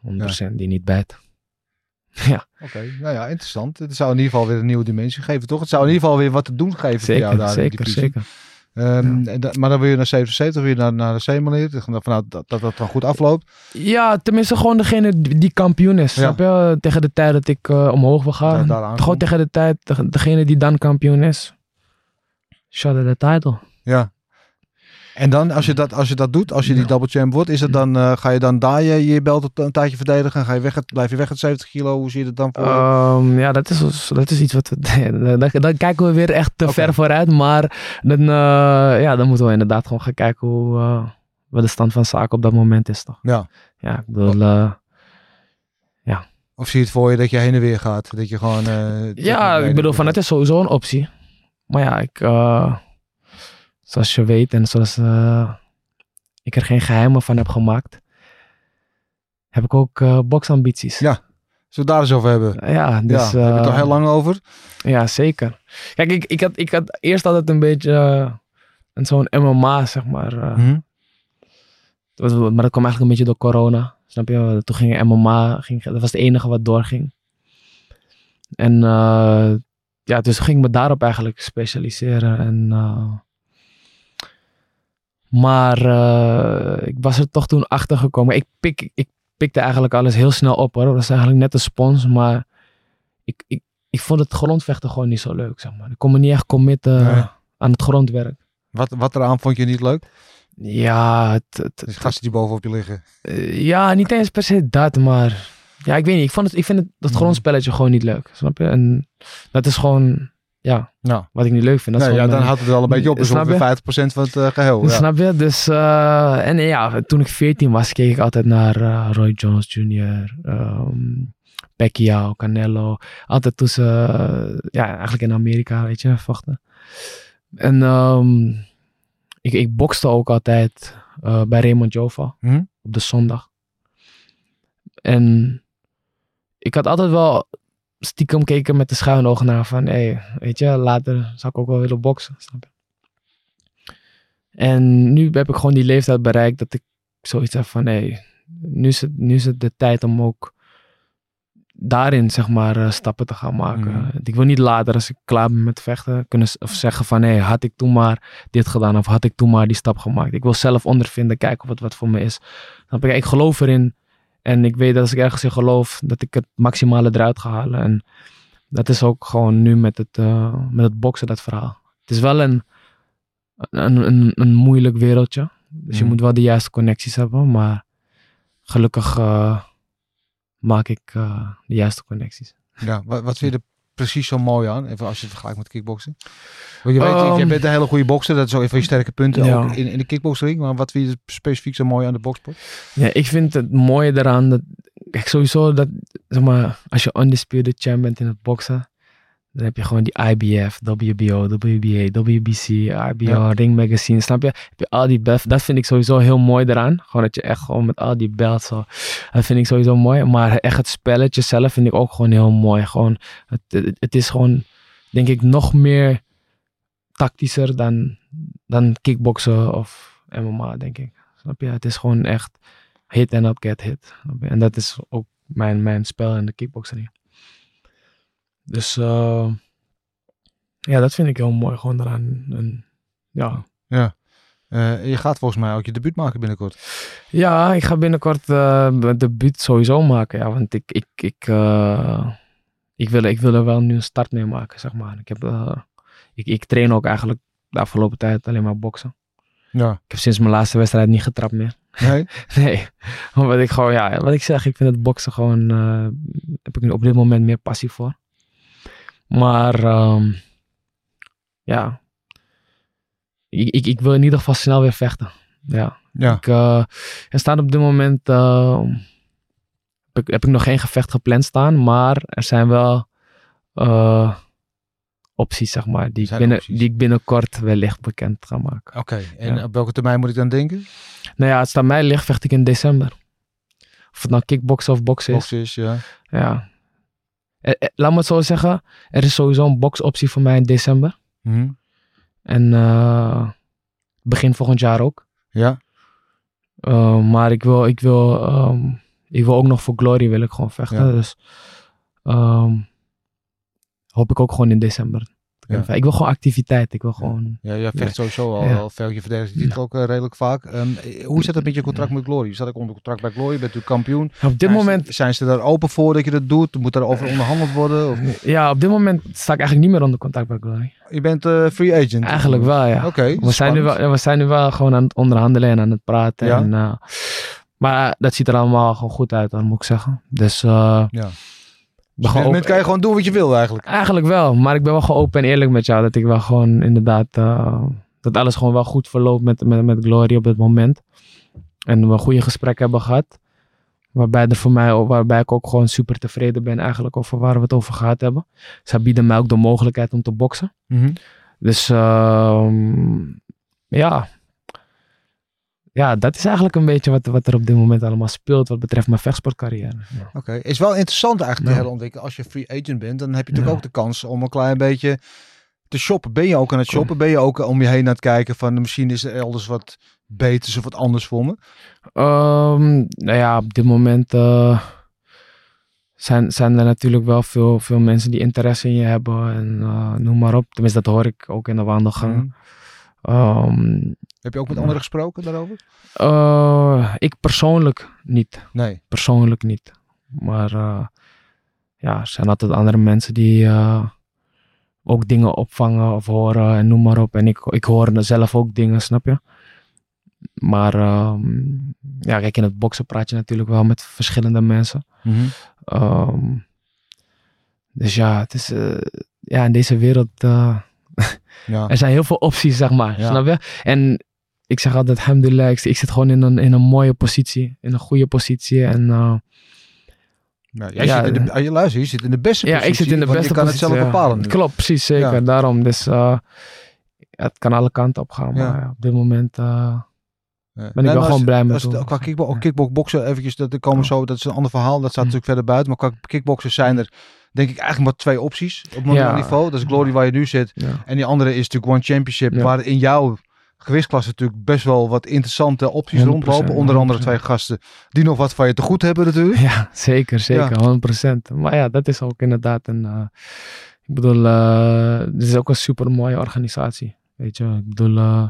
100% die niet bijt. *laughs* Ja, Oké, nou ja, interessant. Het zou in ieder geval weer een nieuwe dimensie geven, toch? Het zou in ieder geval weer wat te doen geven voor jou zeker, daar die zeker, zeker. Ehm, maar dan wil je naar 77, weer naar, naar de C-manier. Vanuit dat, dat dat dan goed afloopt. Ja, tenminste gewoon degene die kampioen is. Ja. Snap je? Tegen de tijd dat ik eh, omhoog wil gaan. Gewoon tegen de tijd, de- degene die dan kampioen is. Shot at the title. Ja. En dan, als je dat, als je dat doet, als je die Ja. double champ wordt, is het dan, eh, ga je dan daar je, je belt een tijdje verdedigen? Ga je weg, blijf je weg het 70 kilo? Hoe zie je het dan voor? Ehm, ja, dat is, dat is iets wat we. *laughs* dan, dan kijken we weer echt te ver vooruit. Maar dan, eh, ja, dan moeten we inderdaad gewoon gaan kijken hoe. eh, wat de stand van zaken op dat moment is, toch? ja. Ja, ik bedoel. eh, Of zie je het voor je dat je heen en weer gaat? Dat je gewoon... Ja, ik bedoel, van het is sowieso een optie. Maar ja, ik, zoals je weet en zoals eh, ik er geen geheimen van heb gemaakt, heb ik ook eh boksambities. Ja, Zullen we daar eens over hebben? Ja, dus, ja, daar heb je het eh, al heel lang over. Ja, zeker. Kijk, ik, ik, had, ik had eerst altijd een beetje eh, een zo'n MMA, zeg maar. eh, was- maar dat kwam eigenlijk een beetje door corona. Snap je? Toen ging MMA, ging, dat was het enige wat doorging. En eh, ja, dus ging ik me daarop eigenlijk specialiseren. En, eh, maar eh, ik was er toch toen achter gekomen. Ik, pik, ik pikte eigenlijk alles heel snel op hoor. Dat was eigenlijk net een spons. Maar ik, ik, ik vond het grondvechten gewoon niet zo leuk. Zeg maar. Ik kon me niet echt committen Nee. aan het grondwerk. Wat, wat eraan vond je niet leuk? Ja, het, het, Dus gasten die bovenop je liggen. eh, ja, niet eens per se dat, maar ja, ik weet niet. Ik, vond het, ik vind het, dat Mhm. grondspelletje gewoon niet leuk. Snap je? En dat is gewoon, ja, Nou, wat ik niet leuk vind. Dat nee, ja, dan houdt het wel een beetje op. Dus ongeveer 50% van het eh, geheel. Ja. Snap je? Dus, eh, en ja, toen ik 14 was, keek ik altijd naar eh, Roy Jones Jr., ehm Pacquiao, Canelo. Altijd toen ze, ja, eigenlijk in Amerika, weet je, vochten. En ehm, ik, ik bokste ook altijd bij Raymond Jova Mhm. op de zondag. En ik had altijd wel stiekem keken met de schuine ogen naar van, hé, weet je, later zou ik ook wel willen boksen, snap je? En nu heb ik gewoon die leeftijd bereikt dat ik zoiets heb van, hé, nu, is het, nu is het de tijd om ook daarin, zeg maar, eh, stappen te gaan maken. Mhm. Ik wil niet later, als ik klaar ben met vechten, kunnen of zeggen van, hé, had ik toen maar dit gedaan of had ik toen maar die stap gemaakt. Ik wil zelf ondervinden, kijken of het wat voor me is. Snap je? Ik geloof erin en ik weet dat als ik ergens in geloof, dat ik het maximale eruit ga halen. En dat is ook gewoon nu met het, eh, met het boksen, dat verhaal. Het is wel een, een, een, een moeilijk wereldje. Dus je Mhm. moet wel de juiste connecties hebben, maar gelukkig eh, maak ik eh, de juiste connecties. Ja, wat, wat vind je er precies zo mooi aan? Even als je het vergelijkt met kickboksen. Want je weet, Ehm, je bent een hele goede bokser. Dat is ook een van je sterke punten Ja. ook in, in de kickboxring. Maar wat vind je specifiek zo mooi aan de boksport? Ja, ik vind het mooie eraan dat, kijk sowieso dat, zeg maar, als je undisputed champ bent in het boksen, dan heb je gewoon die IBF, WBO, WBA, WBC, Ja. Ring Magazine, snap je? Heb je al die belts, dat vind ik sowieso heel mooi eraan. Gewoon dat je echt gewoon met al die belts, zo, dat vind ik sowieso mooi. Maar echt het spelletje zelf vind ik ook gewoon heel mooi. Gewoon, het, het, het is gewoon, denk ik, nog meer tactischer dan, dan kickboksen of MMA, denk ik. Snap je? Het is gewoon echt hit and not get hit. En dat is ook mijn, mijn spel in de kickboxing. Dus eh, ja, dat vind ik heel mooi gewoon eraan. En, ja. Eh, je gaat volgens mij ook je debuut maken binnenkort. ja, ik ga binnenkort eh mijn debuut sowieso maken. Ja, want ik, ik, ik, ik, wil, ik wil er wel nu een start mee maken, zeg maar. Ik, heb, ik, ik train ook eigenlijk de afgelopen tijd alleen maar boksen. Ja. Ik heb sinds mijn laatste wedstrijd niet getrapt meer. Nee? *laughs* Nee, omdat ik gewoon, ja, wat ik zeg, ik vind het boksen gewoon, heb ik nu op dit moment meer passie voor. Maar, ehm, ja, ik, ik, ik wil in ieder geval snel weer vechten. Ja, Ja. ik, eh, er staat op dit moment, eh, heb, ik, heb ik nog geen gevecht gepland staan, maar er zijn wel eh, opties, zeg maar, die ik, binnen, opties. die ik binnenkort wellicht bekend ga maken. Oké, en Ja. op welke termijn moet ik dan denken? Nou ja, het staat mij licht, vecht ik in december. Of het nou kickboksen of boksen is. Boxen is, ja. Ja. Eh, eh, laat me het zo zeggen, er is sowieso een boxoptie voor mij in december. Mhm. En eh, begin volgend jaar ook. Ja, Uh, maar ik wil, ik, wil, ehm, ik wil ook nog voor Glory wil ik gewoon vechten. Ja. Dus ehm, hoop ik ook gewoon in december. Ja. Ik wil gewoon activiteit. Ik wil gewoon... ja jij vecht sowieso al, Ja. al veel. Je verdedigt je titel ook eh, redelijk vaak. Ehm, eh, hoe zit het met je contract met Glory? Je staat ook onder contract bij Glory, je bent natuurlijk kampioen. Op dit Zijn ze- moment, Zijn ze daar open voor dat je dat doet? Moet daarover onderhandeld worden? Of, ja, op dit moment sta ik eigenlijk niet meer onder contact bij Glory. je bent eh, free agent? Eigenlijk wel, ja. Oké, we, zijn nu wel, we zijn nu wel gewoon aan het onderhandelen en aan het praten. Ja. En, maar dat ziet er allemaal gewoon goed uit, dan moet ik zeggen. Dus Ja. Ben Op dit kan je gewoon doen wat je wil eigenlijk. Eigenlijk wel, maar ik ben wel gewoon open en eerlijk met jou. Dat ik wel gewoon inderdaad, eh, dat alles gewoon wel goed verloopt met, met, met Glory op dit moment. En we goede gesprekken hebben gehad. Waarbij, er voor mij, waarbij ik ook gewoon super tevreden ben eigenlijk over waar we het over gehad hebben. Zij bieden mij ook de mogelijkheid om te boksen. Mhm. Dus ehm, ja. Ja, dat is eigenlijk een beetje wat, wat er op dit moment allemaal speelt wat betreft mijn vechtsportcarrière. Ja. Oké, is wel interessant eigenlijk Ja. hele ontwikkeling. Als je free agent bent, dan heb je natuurlijk ook de kans om een klein beetje te shoppen. Ben je ook aan het shoppen? Ben je ook om je heen aan het kijken van misschien is er elders wat beters of wat anders voor me? Ehm, nou ja, op dit moment eh, zijn, zijn er natuurlijk wel veel, veel mensen die interesse in je hebben. En eh, noem maar op. Tenminste, dat hoor ik ook in de wandelgang. Mhm. Ehm, Heb je ook met anderen gesproken daarover? eh, ik persoonlijk niet. Nee. Persoonlijk niet. Maar eh, ja, er zijn altijd andere mensen die eh, ook dingen opvangen of horen en noem maar op. En ik, ik hoor zelf ook dingen, snap je? Maar ehm, ja, kijk, in het boksen praat je natuurlijk wel met verschillende mensen. Mhm. Ehm, dus ja, het is, ja, in deze wereld, Ja. er zijn heel veel opties, zeg maar. Ja. Snap je? En ik zeg altijd, alhamdulillah, ik, ik zit gewoon in een, in een mooie positie, in een goede positie. En Nou, jij Ja, zit in de, ah, je luister, je zit in de beste ja, positie. ik zit in de beste je kan positie. het zelf ja. bepalen. Klopt, precies, zeker. Ja. Daarom, dus eh, het kan alle kanten op gaan. Ja. Maar ja, op dit moment eh, Ja. ben ik Nee, wel gewoon als- blij met als het- hoe- Qua kickbo Ja. kickboxen, eventjes, dat, er komen zo, dat is een ander verhaal. Dat staat Mm. natuurlijk verder buiten. Maar qua kickboxers zijn er, denk ik, eigenlijk maar twee opties op mondiaal Ja. niveau. Dat is Glory waar je nu zit. ja. En die andere is natuurlijk One Championship, Ja. waar in jouw gewichtsklasse natuurlijk best wel wat interessante opties 100%, rondlopen. Onder andere 100%. twee gasten die nog wat van je te goed hebben natuurlijk. Ja, zeker, zeker, 100%. Maar ja, dat is ook inderdaad een. eh, ik bedoel, eh het is ook een super mooie organisatie. Weet je, ik bedoel, eh,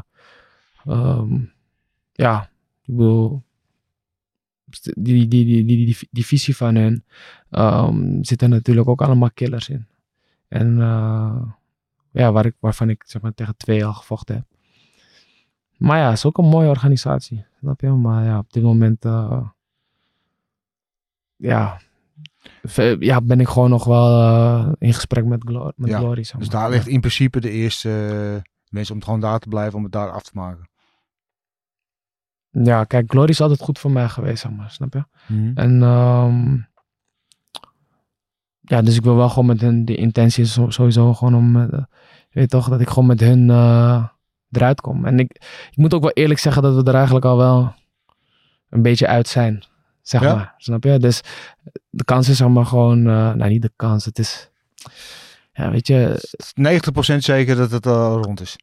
ehm, ja, ik bedoel, die, die, die, die, die, visie van hen ehm zitten natuurlijk ook allemaal killers in. En eh, ja, waar ik, waarvan ik zeg maar tegen twee al gevochten heb. Maar ja, het is ook een mooie organisatie, snap je? Maar ja, op dit moment. eh, ja, ja, ben ik gewoon nog wel eh, in gesprek met, Glo met Ja, Glory. zeg Dus daar ligt in principe de eerste mensen om het gewoon daar te blijven, om het daar af te maken. Ja, kijk, Glory is altijd goed voor mij geweest, zeg maar, snap je? En ehm, ja, dus ik wil wel gewoon met hun, de intentie is sowieso gewoon om, eh, je weet toch, dat ik gewoon met hun eh, eruit kom. En ik, ik moet ook wel eerlijk zeggen dat we er eigenlijk al wel een beetje uit zijn, zeg Ja? maar, snap je? Dus de kans is maar gewoon, eh, nou niet de kans, het is, ja, weet je, 90% zeker dat het eh, rond is.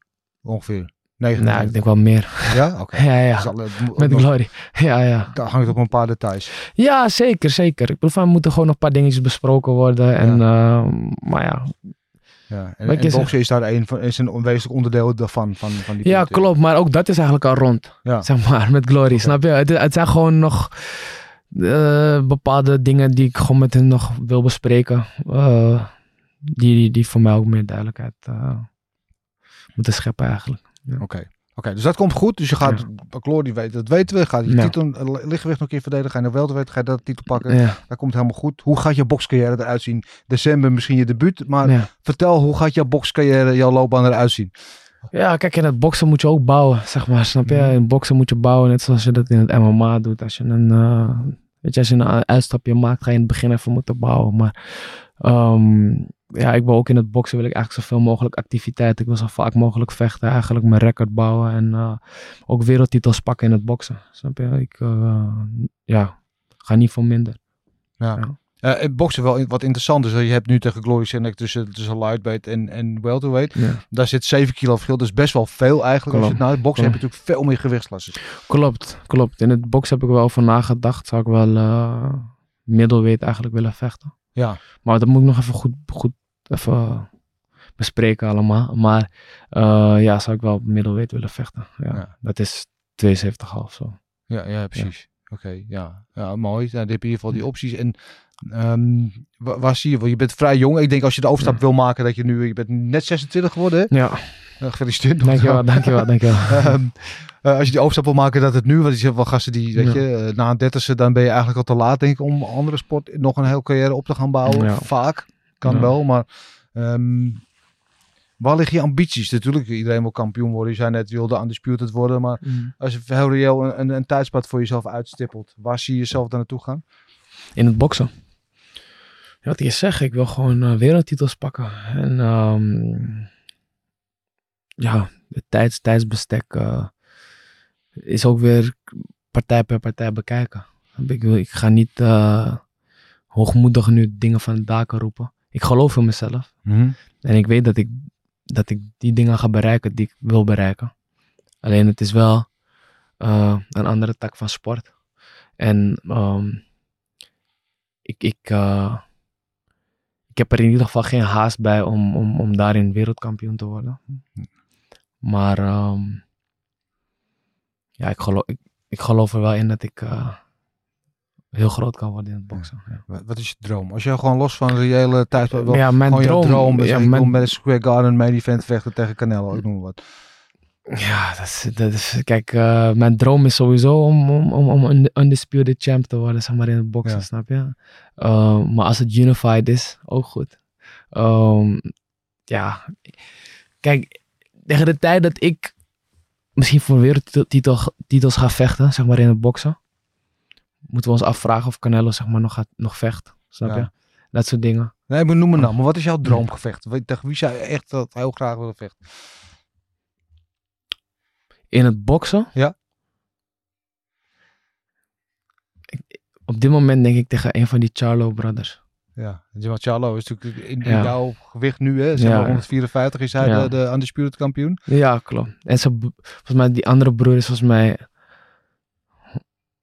Ongeveer. 99. nou, ik denk wel meer. Ja, *laughs* oké. Ja, ja, eh, met nog- Glory. Ja, ja. Dat hangt op een paar details. Ja, zeker, zeker. Ik bedoel, van, er moeten gewoon nog een paar dingetjes besproken worden. En, ehm, maar ja, Ja. En, en is- daar een, van, is een onwezenlijk onderdeel daarvan. Van, van die ja, punten. klopt. Maar ook dat is eigenlijk al rond. Ja. Zeg maar, met Glory. Snap je? Het, het zijn gewoon nog eh, bepaalde dingen die ik gewoon met hen nog wil bespreken. eh, die, die, die voor mij ook meer duidelijkheid eh, moeten scheppen eigenlijk. Oké. Oké, dus dat komt goed. Dus je gaat, Glory weet, dat weten we. Gaat je Ja. titel, eh, lichtgewicht nog een keer verdedigen. Ga je naar welterweight, ga je dat titel pakken. Ja. Dat komt helemaal goed. Hoe gaat je bokscarrière eruit zien? December misschien je debuut. Maar Ja. vertel, hoe gaat jouw bokscarrière, jouw loopbaan eruit zien? Ja, kijk, in het boksen moet je ook bouwen, zeg maar. Snap je? In boksen moet je bouwen, net zoals je dat in het MMA doet. Als je een, eh, weet je, als je een uitstapje maakt, ga je in het begin even moeten bouwen. Maar ehm, ja, ik wil ook in het boksen wil ik eigenlijk zoveel mogelijk activiteit. Ik wil zo vaak mogelijk vechten, eigenlijk mijn record bouwen en eh, ook wereldtitels pakken in het boksen. Snap je? Ik eh, ja, ga niet voor minder. Eh, het boksen wel wat interessant is. Je hebt nu tegen Glory Senek tussen, tussen lightweight en, en welterweight. Ja. Daar zit 7 kilo verschil. Dat is best wel veel eigenlijk. Als je het het boksen heb je natuurlijk veel meer gewichtsklassen. Klopt, klopt. In het boksen heb ik wel over nagedacht. Zou ik wel middleweight eigenlijk willen vechten. Ja. Maar dat moet ik nog even goed, goed even bespreken allemaal. Maar eh, ja, zou ik wel op willen vechten. Ja. Ja. Dat is 72,5 zo. Ja, ja precies. Oké, ja. ja. Mooi. Nou, dan heb je in ieder geval die opties. En ehm, wa- waar, zie je wel? Je bent vrij jong. Ik denk als je de overstap Ja. wil maken dat je nu... Je bent net 26 geworden, hè? Ja, Eh, gefeliciteerd. dankjewel, dankjewel, dankjewel. *laughs* Ehm, eh, als je die overstap wil maken dat het nu, want je zegt wel gasten die, weet Ja. je, eh, na een dertigste dan ben je eigenlijk al te laat denk ik om andere sport nog een heel carrière op te gaan bouwen. Ja. Vaak, kan Ja. wel, maar ehm, waar liggen je ambities? Natuurlijk, iedereen wil kampioen worden. Je zei net, je wilde undisputed worden, maar Mm. als je heel reëel een, een, een tijdspad voor jezelf uitstippelt, waar zie je jezelf dan naartoe gaan? In het boksen. Ja, wat ik je zeg, ik wil gewoon eh, wereldtitels pakken. En ehm, ja, het tijds, tijdsbestek eh, is ook weer partij per partij bekijken. Ik, wil, ik ga niet eh, hoogmoedig nu dingen van de daken roepen. Ik geloof in mezelf. En ik weet dat ik, dat ik die dingen ga bereiken die ik wil bereiken. Alleen het is wel eh, een andere tak van sport. En ehm, ik, ik, eh, ik heb er in ieder geval geen haast bij om, om, om daarin wereldkampioen te worden. Maar ehm, ja, ik geloof, ik, ik geloof er wel in dat ik eh, heel groot kan worden in het boksen. Ja. Wat, wat is je droom? Als je gewoon los van de reële tijdspad wil, ja, mijn droom, droom is, ja, ik mijn- met een Square Garden main event vechten tegen Canelo, ik noem wat. Ja, dat is, dat is, kijk, eh, mijn droom is sowieso om, om, om, om een undisputed champ te worden, zeg maar, in het boksen, snap je? Eh, maar als het unified is, ook goed. Ehm, ja, kijk, tegen de tijd dat ik misschien voor wereldtitel, titels ga vechten, zeg maar, in het boksen, moeten we ons afvragen of Canelo, zeg maar, nog, gaat, nog vecht, snap je? Dat soort dingen. Nee, maar noem nou. Maar wat is jouw *laughs* droomgevecht? Tegen wie zou je echt dat heel graag willen vechten? In het boksen? Ja. Ik- op dit moment denk ik tegen een van die Charlo brothers. Ja, Charlo is natuurlijk in, in Ja. jouw gewicht nu, hè? Zeg maar Ja. 154 is hij Ja. de, de undisputed kampioen. Ja, klopt. En volgens mij, die andere broer is volgens mij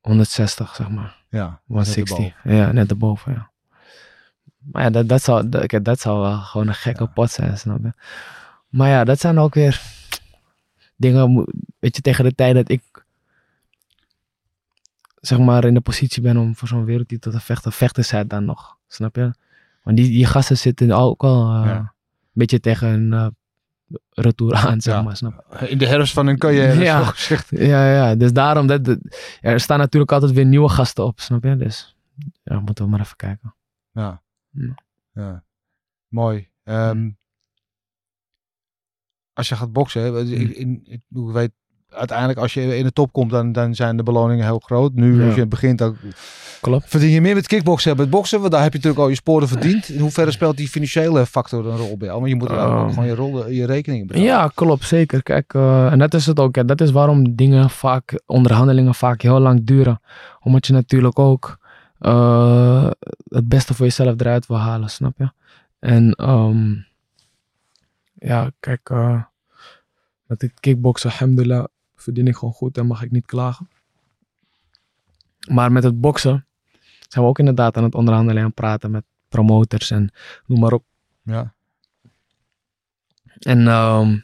160, zeg maar. Ja, 160. Ja, net erboven, ja. Maar ja, dat, dat, zou, dat, dat zou wel gewoon een gekke Ja. pot zijn, snap je? Maar ja, dat zijn ook weer dingen, weet je, tegen de tijd dat ik zeg maar in de positie ben om voor zo'n wereldtitel te vechten, vechten zij dan nog, snap je? Want die, die gasten zitten ook al eh, Ja. een beetje tegen een retour aan, zeg Ja. maar, snap je? In de herfst van hun carrière, Ja. zo gezegd. Ja, ja, dus daarom, dat, er staan natuurlijk altijd weer nieuwe gasten op, snap je? Dus ja, moeten we maar even kijken. Ja. Ja. ja. Mooi. Ehm, als je gaat boksen, hè, Hmm. in, weet, uiteindelijk als je in de top komt, dan, dan zijn de beloningen heel groot. Nu, Ja. als je begint, dan Klopt. verdien je meer met kickboksen dan met boksen. Want daar heb je natuurlijk al je sporen verdiend. In hoeverre speelt die financiële factor een rol bij? Want je moet ook Oh. gewoon je, rol, je rekeningen betalen. Ja, klopt, zeker. Kijk, eh, en dat is het ook. hè. Dat is waarom dingen vaak, onderhandelingen vaak heel lang duren. Omdat je natuurlijk ook eh, het beste voor jezelf eruit wil halen, snap je? En ehm, ja, kijk, eh, met het kickboksen, alhamdulillah, verdien ik gewoon goed en mag ik niet klagen. Maar met het boksen zijn we ook inderdaad aan het onderhandelen en praten met promoters en noem maar op. Ja. En ehm,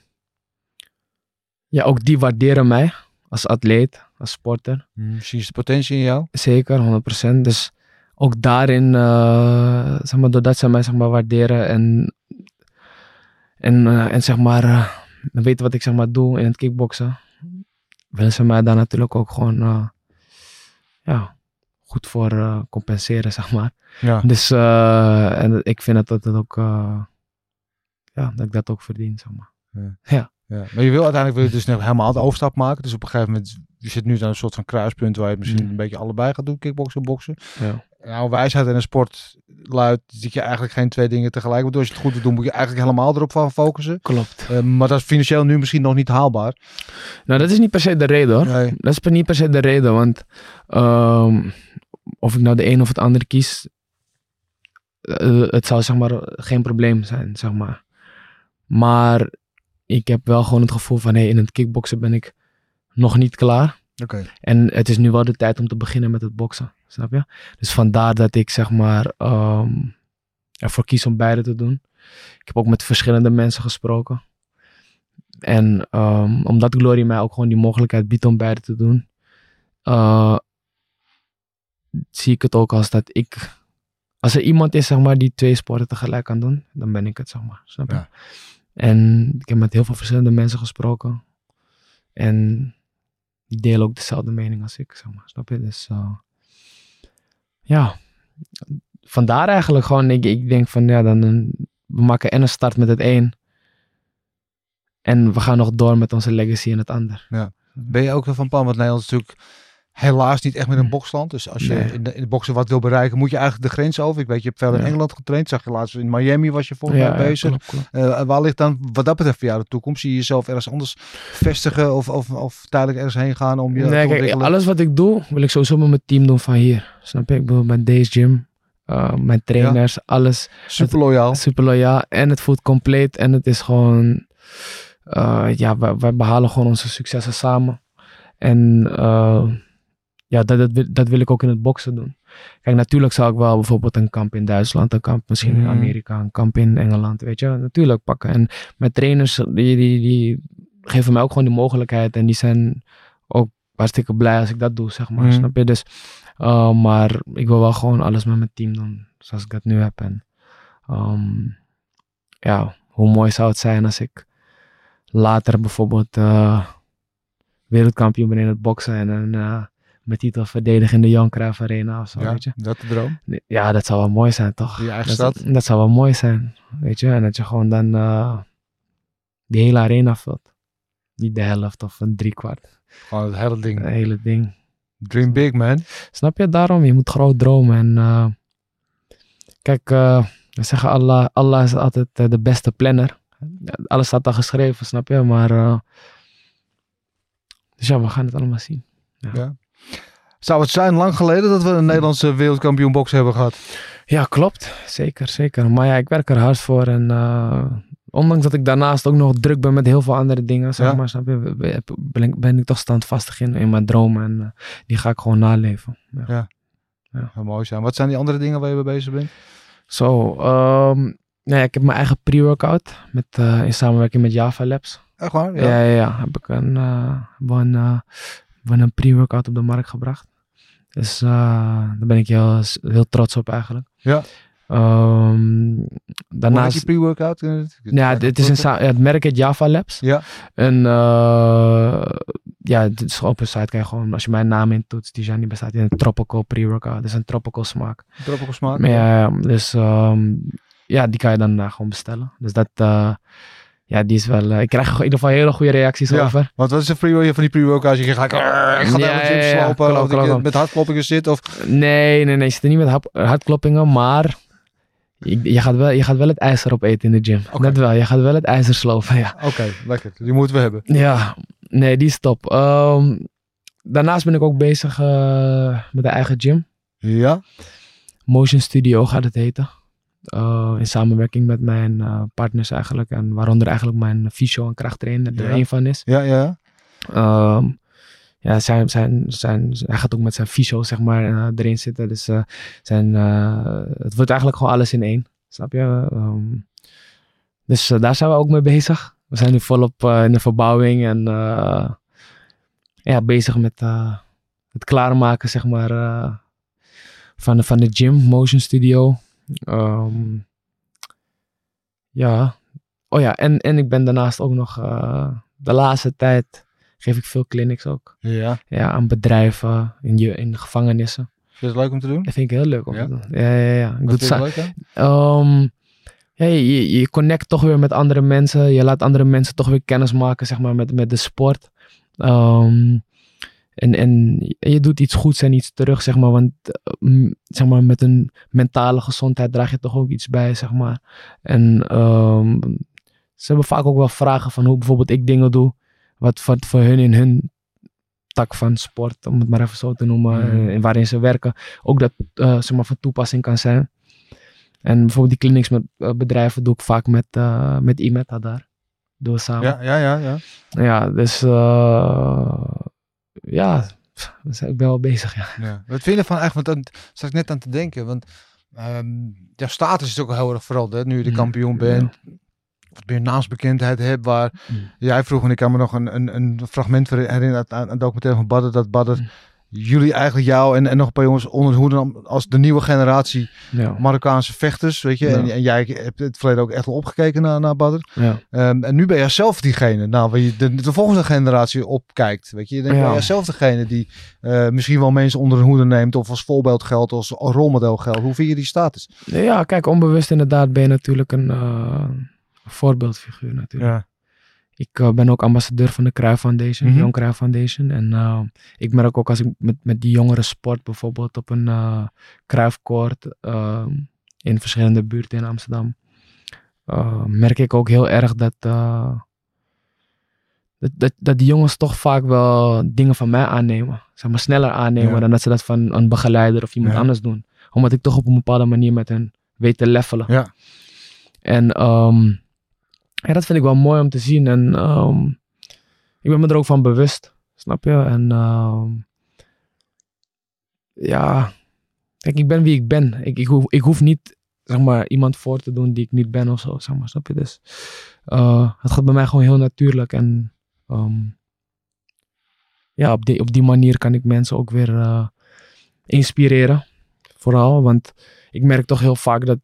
ja, ook die waarderen mij als atleet, als sporter. Hm, Zie je de potentie in jou? Zeker, 100%. Dus ook daarin, eh, zeg maar, doordat ze mij zeg maar, waarderen en, en, eh, en zeg maar, eh, weten wat ik zeg maar, doe in het kickboksen, willen ze mij daar natuurlijk ook gewoon eh, ja, goed voor eh, compenseren, *laughs* zeg maar. Ja. Dus eh, en ik vind dat dat ook, ja, dat ik dat ook verdien, zeg maar. Ja. Maar je wil uiteindelijk wil je dus helemaal de overstap maken. Dus op een gegeven moment, je zit nu aan een soort van kruispunt waar je misschien Mm. een beetje allebei gaat doen, kickboksen en boksen. Ja. Nou, wijsheid en een sport luidt dat je eigenlijk geen twee dingen tegelijk doen. Als je het goed wil doen, moet je eigenlijk helemaal erop van focussen. Klopt. Eh, maar dat is financieel nu misschien nog niet haalbaar. Nou, dat is niet per se de reden hoor. Nee. Dat is per- niet per se de reden, want ehm, of ik nou de een of het ander kies, eh, het zou zeg maar geen probleem zijn, zeg maar. Maar ik heb wel gewoon het gevoel van, hey, in het kickboksen ben ik nog niet klaar. En het is nu wel de tijd om te beginnen met het boksen, snap je? Dus vandaar dat ik zeg maar ehm, ervoor kies om beide te doen. Ik heb ook met verschillende mensen gesproken. En ehm, omdat Glory mij ook gewoon die mogelijkheid biedt om beide te doen, eh, zie ik het ook als dat ik, als er iemand is zeg maar die twee sporten tegelijk kan doen, dan ben ik het zeg maar, snap je? Ja. En ik heb met heel veel verschillende mensen gesproken. En die delen ook dezelfde mening als ik, zeg maar. Snap je? Dus eh, ja, vandaar eigenlijk gewoon, ik, ik denk van ja, dan we maken en een start met het een. En we gaan nog door met onze legacy in het ander. Ben je ook wel van plan? Want Nederland is natuurlijk helaas niet echt meer een boksland. Dus als je Nee. in, de, in de boksen wat wil bereiken, moet je eigenlijk de grens over. Ik weet, je hebt veel in. Engeland getraind. Zag je laatst in Miami was je volgens mij bezig. klopt, klopt. Eh, waar ligt dan wat dat betreft voor jou de toekomst? Zie je jezelf ergens anders vestigen of, of, of tijdelijk ergens heen gaan om je te Nee, kijk, ontwikkelen? alles wat ik doe, wil ik sowieso met mijn team doen van hier. Snap je? Ik bedoel, met deze gym, eh, mijn trainers, alles. Super loyaal. Super loyaal. En het voelt compleet. En het is gewoon... eh, ja, wij, wij behalen gewoon onze successen samen. En eh, ja, dat, dat, wil, dat wil ik ook in het boksen doen. Kijk, natuurlijk zou ik wel bijvoorbeeld een kamp in Duitsland, een kamp misschien in Mhm. Amerika, een kamp in Engeland, weet je, natuurlijk pakken. En mijn trainers, die, die, die geven mij ook gewoon die mogelijkheid. En die zijn ook hartstikke blij als ik dat doe, zeg maar. Mhm. Snap je? Dus, eh, maar ik wil wel gewoon alles met mijn team doen, zoals ik dat nu heb. En ehm, ja, hoe mooi zou het zijn als ik later bijvoorbeeld eh, wereldkampioen ben in het boksen en een eh, mijn titel verdedigen in de Jan Cruijff Arena of zo, Ja, weet je. dat de droom. Ja, dat zou wel mooi zijn, toch? Je eigen dat, stad. Dat zou wel mooi zijn, weet je. En dat je gewoon dan eh, die hele arena vult. Niet de helft of een driekwart. Gewoon het hele ding. Het hele ding. Dream big, man. Snap je? Daarom, je moet groot dromen. En eh, kijk, eh, we zeggen Allah, Allah is altijd de beste planner. Alles staat al geschreven, snap je? Maar, dus ja, we gaan het allemaal zien. Ja. Zou het zijn lang geleden dat we een Nederlandse wereldkampioen boksen hebben gehad? Ja, klopt. Zeker, zeker. Maar ja, ik werk er hard voor. En eh, ondanks dat ik daarnaast ook nog druk ben met heel veel andere dingen, zeg Ja. maar, snap je, ben ik, ben ik toch standvastig in, in mijn dromen. En eh, die ga ik gewoon naleven. Ja. Zou mooi zijn. Wat zijn die andere dingen waar je mee bezig bent? Zo, ehm, nou ja, ik heb mijn eigen pre-workout met, eh, in samenwerking met Java Labs. Echt waar? Ja, ja, ja. Heb ik een, we een, een pre-workout op de markt gebracht. Dus eh, daar ben ik heel, heel trots op eigenlijk. Ja. Heet daarnaast, die pre-workout? ja, dit is een, het merk heet Java Labs. Ja. En eh, ja, dit is op een site kan je gewoon, als je mijn naam intoetst, die Jani bestaat in een tropical pre-workout. Dat is een tropical smaak. Tropical smaak. Ja, ja, dus ehm, ja, die kan je dan daar gewoon bestellen. Dus dat, eh, ja, die is wel, eh, ik krijg in ieder geval hele goede reacties Ja. over. Want wat is de pre van die pre-workouts? Je gaat, ik ga Ja, de ja, gym ja, ja. slopen. Klopt. met hartkloppingen zit. Of, Nee, nee, nee, je zit er niet met hartkloppingen, maar je, je, gaat wel, je gaat wel het ijzer opeten in de gym. Net wel, je gaat wel het ijzer slopen, ja. Oké, lekker. Die moeten we hebben. Ja, nee, die is top. Ehm, daarnaast ben ik ook bezig eh, met een eigen gym. Ja. Motion Studio gaat het heten. Eh, in samenwerking met mijn eh, partners eigenlijk. En waaronder eigenlijk mijn fysio- en krachttrainer er Ja. een van is. Ja, ja. Ehm, ja, zijn, zijn, zijn, hij gaat ook met zijn fysio zeg maar eh, erin zitten. Dus zijn, het wordt eigenlijk gewoon alles in één. Snap je? Ehm, dus daar zijn we ook mee bezig. We zijn nu volop in de verbouwing en ja, bezig met het klaarmaken zeg maar van, van de gym, Motion Studio. Ehm, ja. Oh ja, en, en ik ben daarnaast ook nog eh, de laatste tijd geef ik veel clinics ook. Ja. Ja, aan bedrijven, in, je, in de gevangenissen. Vind je het leuk om te doen? Dat vind ik heel leuk om Ja? te doen. Ja, ja, ja. Ik Wat het vind je sa- leuk? Ehm, ja, je, je connect toch weer met andere mensen. Je laat andere mensen toch weer kennis maken, zeg maar, met, met de sport. Ehm, en, en je doet iets goeds en iets terug, zeg maar. Want eh, zeg maar, met een mentale gezondheid draag je toch ook iets bij, zeg maar. En ehm, ze hebben vaak ook wel vragen van hoe bijvoorbeeld ik dingen doe. Wat, wat voor hun in hun tak van sport, om het maar even zo te noemen, eh, waarin ze werken, ook dat eh, zeg maar, van toepassing kan zijn. En bijvoorbeeld die clinics met bedrijven doe ik vaak met, eh met IMETA daar. Doen we samen. Ja, ja, ja. ja. Ja, dus ja, ik ben wel bezig, ja. Ja. Wat vind je ervan eigenlijk? Want dan zat ik net aan te denken. Want ehm jouw status is ook heel erg veranderd. Nu je de Mm, kampioen bent. Wat meer naamsbekendheid hebt. Waar Mm. jij vroeg, en ik kan me nog een, een, een fragment herinneren aan een documentaire van Badder. Dat Badder Mm. Jullie eigenlijk jou en, en nog een paar jongens onder de hoede nam als de nieuwe generatie Ja, Marokkaanse vechters. Weet je? Ja. En, en jij hebt het verleden ook echt wel opgekeken naar, naar Badder. ja. Ehm, en nu ben jij zelf diegene, nou, waar je de, de volgende generatie opkijkt. Weet je, dan ben jij zelf degene die eh, misschien wel mensen onder de hoede neemt of als voorbeeld geldt, als rolmodel geldt. Hoe vind je die status? ja, kijk, onbewust inderdaad ben je natuurlijk een eh, voorbeeldfiguur natuurlijk. Ik eh, ben ook ambassadeur van de Cruijff Foundation. Young Cruijff Foundation. En eh, ik merk ook als ik met, met die jongeren sport, bijvoorbeeld op een uh, Cruijffcourt in verschillende buurten in Amsterdam, merk ik ook heel erg dat, dat, dat, dat die jongens toch vaak wel dingen van mij aannemen. Zeg maar sneller aannemen Ja. dan dat ze dat van een begeleider of iemand Ja. anders doen. Omdat ik toch op een bepaalde manier met hen weet te levelen. Ja. En ehm, ja, dat vind ik wel mooi om te zien. En ehm, ik ben me er ook van bewust. Snap je? En ehm, ja, kijk, ik ben wie ik ben. Ik, ik, hoef, ik hoef niet, zeg maar, iemand voor te doen die ik niet ben of zo. Zeg maar, snap je? Dus eh, het gaat bij mij gewoon heel natuurlijk. En ehm, ja, op die, op die manier kan ik mensen ook weer eh, inspireren. Vooral, want ik merk toch heel vaak dat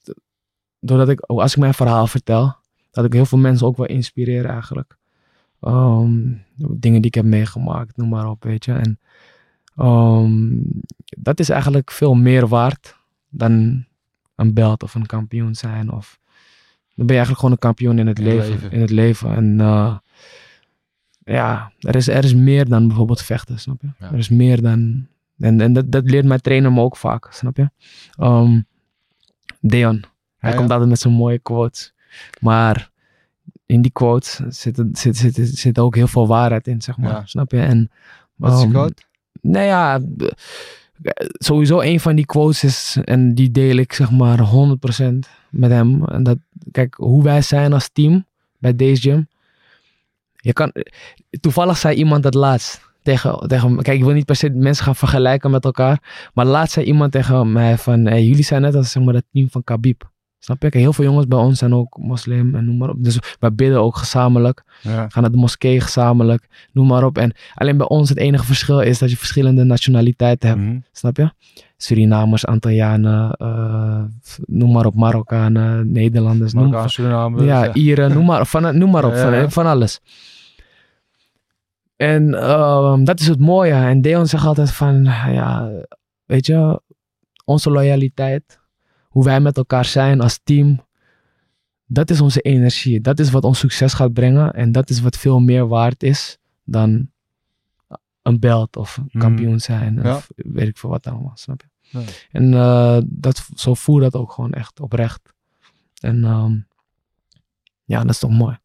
doordat ik, als ik mijn verhaal vertel, dat ik heel veel mensen ook wil inspireren eigenlijk. Ehm, dingen die ik heb meegemaakt, noem maar op, weet je. En ehm, dat is eigenlijk veel meer waard dan een belt of een kampioen zijn. Of, dan ben je eigenlijk gewoon een kampioen in het, In leven, leven. In het leven. En eh, ja, er is, er is meer dan bijvoorbeeld vechten, snap je? Ja. Er is meer dan... En, en dat, dat leert mijn trainer me ook vaak, snap je? Ehm, Deon. Hij Ja, komt ja. altijd met zijn mooie quotes. Maar in die quotes zit, zit, zit, zit ook heel veel waarheid in, zeg maar. Ja. Snap je? En, Wat is de ehm, quote? Nou ja, sowieso een van die quotes is, en die deel ik zeg maar 100% met hem. En dat, kijk, hoe wij zijn als team bij Days Gym. Je kan, toevallig zei iemand het laatst tegen, tegen. Kijk, ik wil niet per se mensen gaan vergelijken met elkaar. Maar laatst zei iemand tegen mij van, hey, jullie zijn net als zeg maar, het team van Khabib. Snap je? Kijk, heel veel jongens bij ons zijn ook moslim en noem maar op. Dus wij bidden ook gezamenlijk Ja. gaan naar de moskee gezamenlijk, noem maar op. En alleen bij ons het enige verschil is dat je verschillende nationaliteiten hebt, Mhm. snap je? Surinamers, Antillianen, eh, noem maar op, Marokkanen, Nederlanders, noem, Marokkaan, Suriname. ja, ja. Ieren, noem maar, van, noem maar op, Ja. Van, van alles. En ehm, dat is het mooie. En Deon zegt altijd van, ja, weet je, onze loyaliteit, hoe wij met elkaar zijn als team, dat is onze energie. Dat is wat ons succes gaat brengen. En dat is wat veel meer waard is dan een belt of een Mhm. kampioen zijn. Of weet ik veel wat allemaal, snap je? Ja. En eh, dat, zo voel dat ook gewoon echt oprecht. En ehm, ja, dat is toch mooi.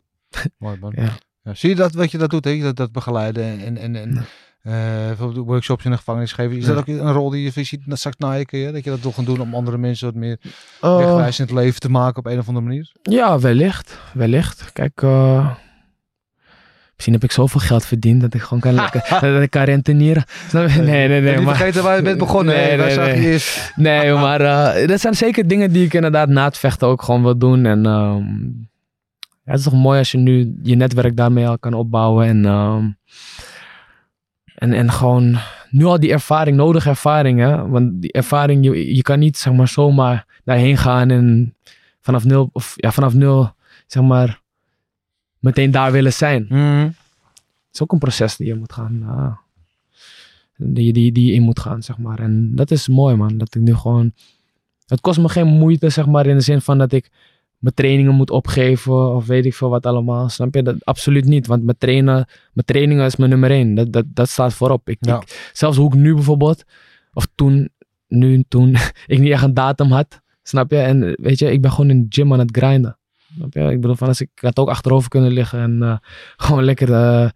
Mooi man. Ja. Ja, zie je dat wat je dat doet, hè? Dat, dat begeleiden en, en, en, en eh, bijvoorbeeld workshops in de gevangenis geven. Is dat ook een rol die je ziet straks na je? Dat je dat wil gaan doen om andere mensen wat meer Eh, wegwijzend leven te maken op een of andere manier? Ja, wellicht. Wellicht. Kijk, eh, misschien heb ik zoveel geld verdiend dat ik gewoon kan, *laughs* dat ik kan rentenieren. Nee, nee, nee. niet Maar, vergeten waar je bent begonnen. Nee, nee, nee. je eerst. nee, maar eh, dat zijn zeker dingen die ik inderdaad na het vechten ook gewoon wil doen. En ehm, ja, het is toch mooi als je nu je netwerk daarmee al kan opbouwen. En, ehm, en, en gewoon nu al die ervaring, nodige ervaring. Hè? Want die ervaring, je, je kan niet zeg maar zomaar daarheen gaan en vanaf nul, of ja, vanaf nul zeg maar meteen daar willen zijn. Mhm. is ook een proces die je moet gaan. ah, die, die, die je in moet gaan, zeg maar. En dat is mooi, man. Dat ik nu gewoon. Het kost me geen moeite, zeg maar, in de zin van dat ik mijn trainingen moet opgeven of weet ik veel wat allemaal. Snap je? Dat, absoluut niet, want mijn, trainen, mijn trainingen is mijn nummer één. Dat, dat, dat staat voorop. Ik, Ja. ik- zelfs hoe ik nu bijvoorbeeld, of toen, nu, toen *laughs* ik niet echt een datum had. Snap je? En weet je, ik ben gewoon in de gym aan het grinden. Snap je? Ik bedoel, van als ik, ik had ook achterover kunnen liggen en eh, *laughs* gewoon lekker eh,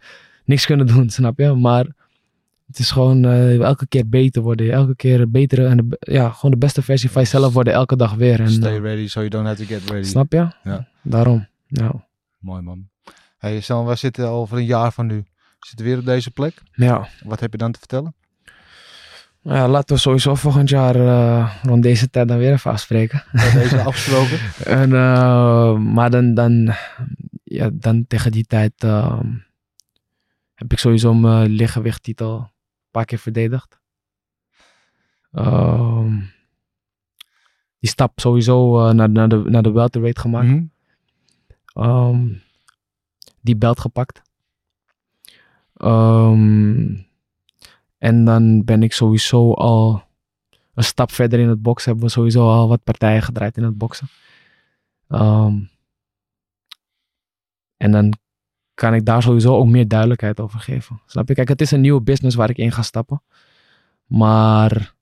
niks kunnen doen, snap je? Maar het is gewoon eh, elke keer beter worden. Elke keer betere en de, ja, gewoon de beste versie van jezelf worden elke dag weer. En, Stay eh, ready so you don't have to get ready. snap je? Ja. Daarom. Ja. Mooi man. Hey, Stel, wij zitten over een jaar van nu. We zitten weer op deze plek. ja. Wat heb je dan te vertellen? Nou Ja, laten we sowieso volgend jaar eh, rond deze tijd dan weer even afspreken. Wat deze afgesproken? *laughs* En, maar dan, dan, ja, dan tegen die tijd heb ik sowieso mijn lichtgewichttitel paar keer verdedigd. Ehm, die stap sowieso eh, naar, naar, de, naar de welterweight gemaakt. Mhm. Ehm, die belt gepakt. Ehm, en dan ben ik sowieso al een stap verder in het boksen. Hebben we sowieso al wat partijen gedraaid in het boksen. En dan kan ik daar sowieso ook meer duidelijkheid over geven. Snap je? Kijk, het is een nieuwe business waar ik in ga stappen. Maar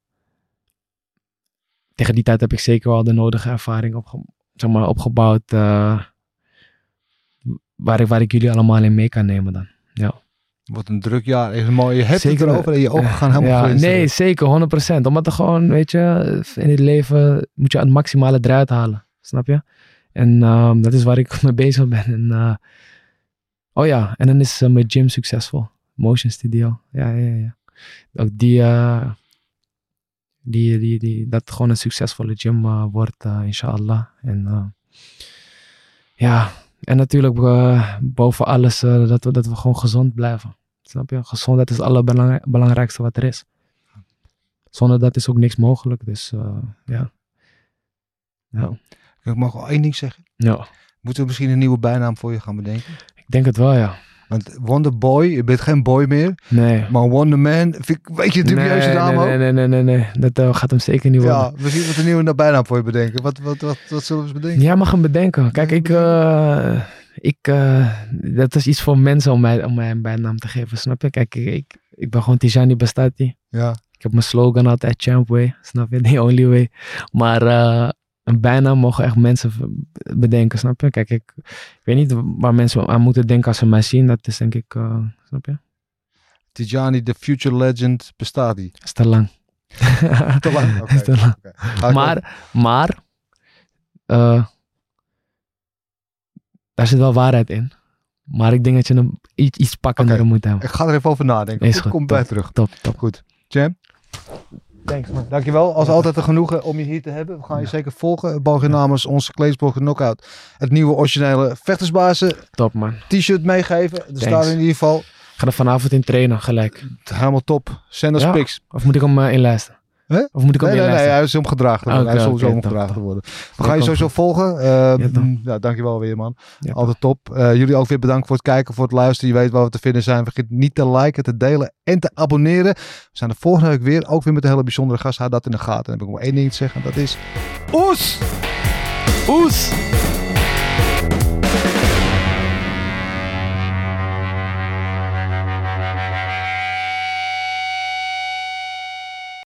tegen die tijd heb ik zeker wel de nodige ervaring opge zeg maar, opgebouwd. eh, waar, ik, waar ik jullie allemaal in mee kan nemen dan. Ja. Wat een druk jaar. Is mooi. Je hebt Zeker. het erover en je ogen gaan helemaal ja. Nee, zeker, 100%. Omdat er gewoon, weet je, in het leven moet je het maximale eruit halen. Snap je? En ehm, dat is waar ik *laughs* mee bezig ben. En, eh, oh ja, en dan is eh, mijn gym succesvol. Motion Studio. Ja, ja, ja. Ook die, eh, die, die, die, dat gewoon een succesvolle gym eh, wordt, inshallah. En ja, en natuurlijk boven alles dat, we, dat we gewoon gezond blijven. Snap je? Gezondheid is het allerbelangrijkste wat er is. Zonder dat is ook niks mogelijk. Dus ja. ja. Ik mag wel één ding zeggen. Ja, Moeten we misschien een nieuwe bijnaam voor je gaan bedenken? Ik denk het wel, ja. Want Wonder Boy, je bent geen boy meer. Nee. Maar Wonder Man, vind ik beetje een dubieuze nee, naam nee, ook. nee, nee, nee, nee, nee. Dat eh, gaat hem zeker niet worden. Ja, misschien wat een nieuwe bijnaam voor je bedenken. Wat, wat, wat, wat zullen we eens bedenken? Jij mag hem bedenken. Kijk, ik, eh, ik, eh, dat is iets voor mensen om mij, om mij een bijnaam te geven, snap je? Kijk, ik, ik, ik ben gewoon Tijani Bestati. Ja. Ik heb mijn slogan altijd Champ Way, snap je? *laughs* The only way. Maar een bijnaam mogen echt mensen bedenken, snap je? Kijk, ik, ik weet niet waar mensen aan moeten denken als ze mij zien. Dat is denk ik, eh, snap je? Tijani, the future legend, bestaat die? Dat is te lang. *laughs* Te lang, oké. Dat is te lang. Ik Maar, maar, eh, daar zit wel waarheid in. Maar ik denk dat je hem iets, iets pakkender moet hebben. Ik ga er even over nadenken. Is Goed, goed, kom top. bij terug. Top, top. Goed. Jam? Thanks man. Dankjewel. Als altijd een genoegen om je hier te hebben. We gaan je zeker volgen. Bogen namens onze Kleesborg Knockout. Het nieuwe originele vechtersbazen Top man. t-shirt meegeven. Er staat in ieder geval Ik ga er vanavond in trainen, gelijk. helemaal top. Send us Ja. pics. Of moet ik hem eh, inlijsten? Hè? Of moet ik hem Nee, nee, nee, hij is omgedragen. Oké, hij is sowieso oké, omgedragen te worden. We gaan je sowieso volgen. Eh, Ja, dankjewel weer man. Ja, Altijd top. Eh, jullie ook weer bedankt voor het kijken, voor het luisteren. Je weet waar we te vinden zijn. Vergeet niet te liken, te delen en te abonneren. We zijn de volgende week weer. Ook weer met een hele bijzondere gast. Houd dat in de gaten. Dan heb ik nog één ding te zeggen. Dat is... Oes! Oes!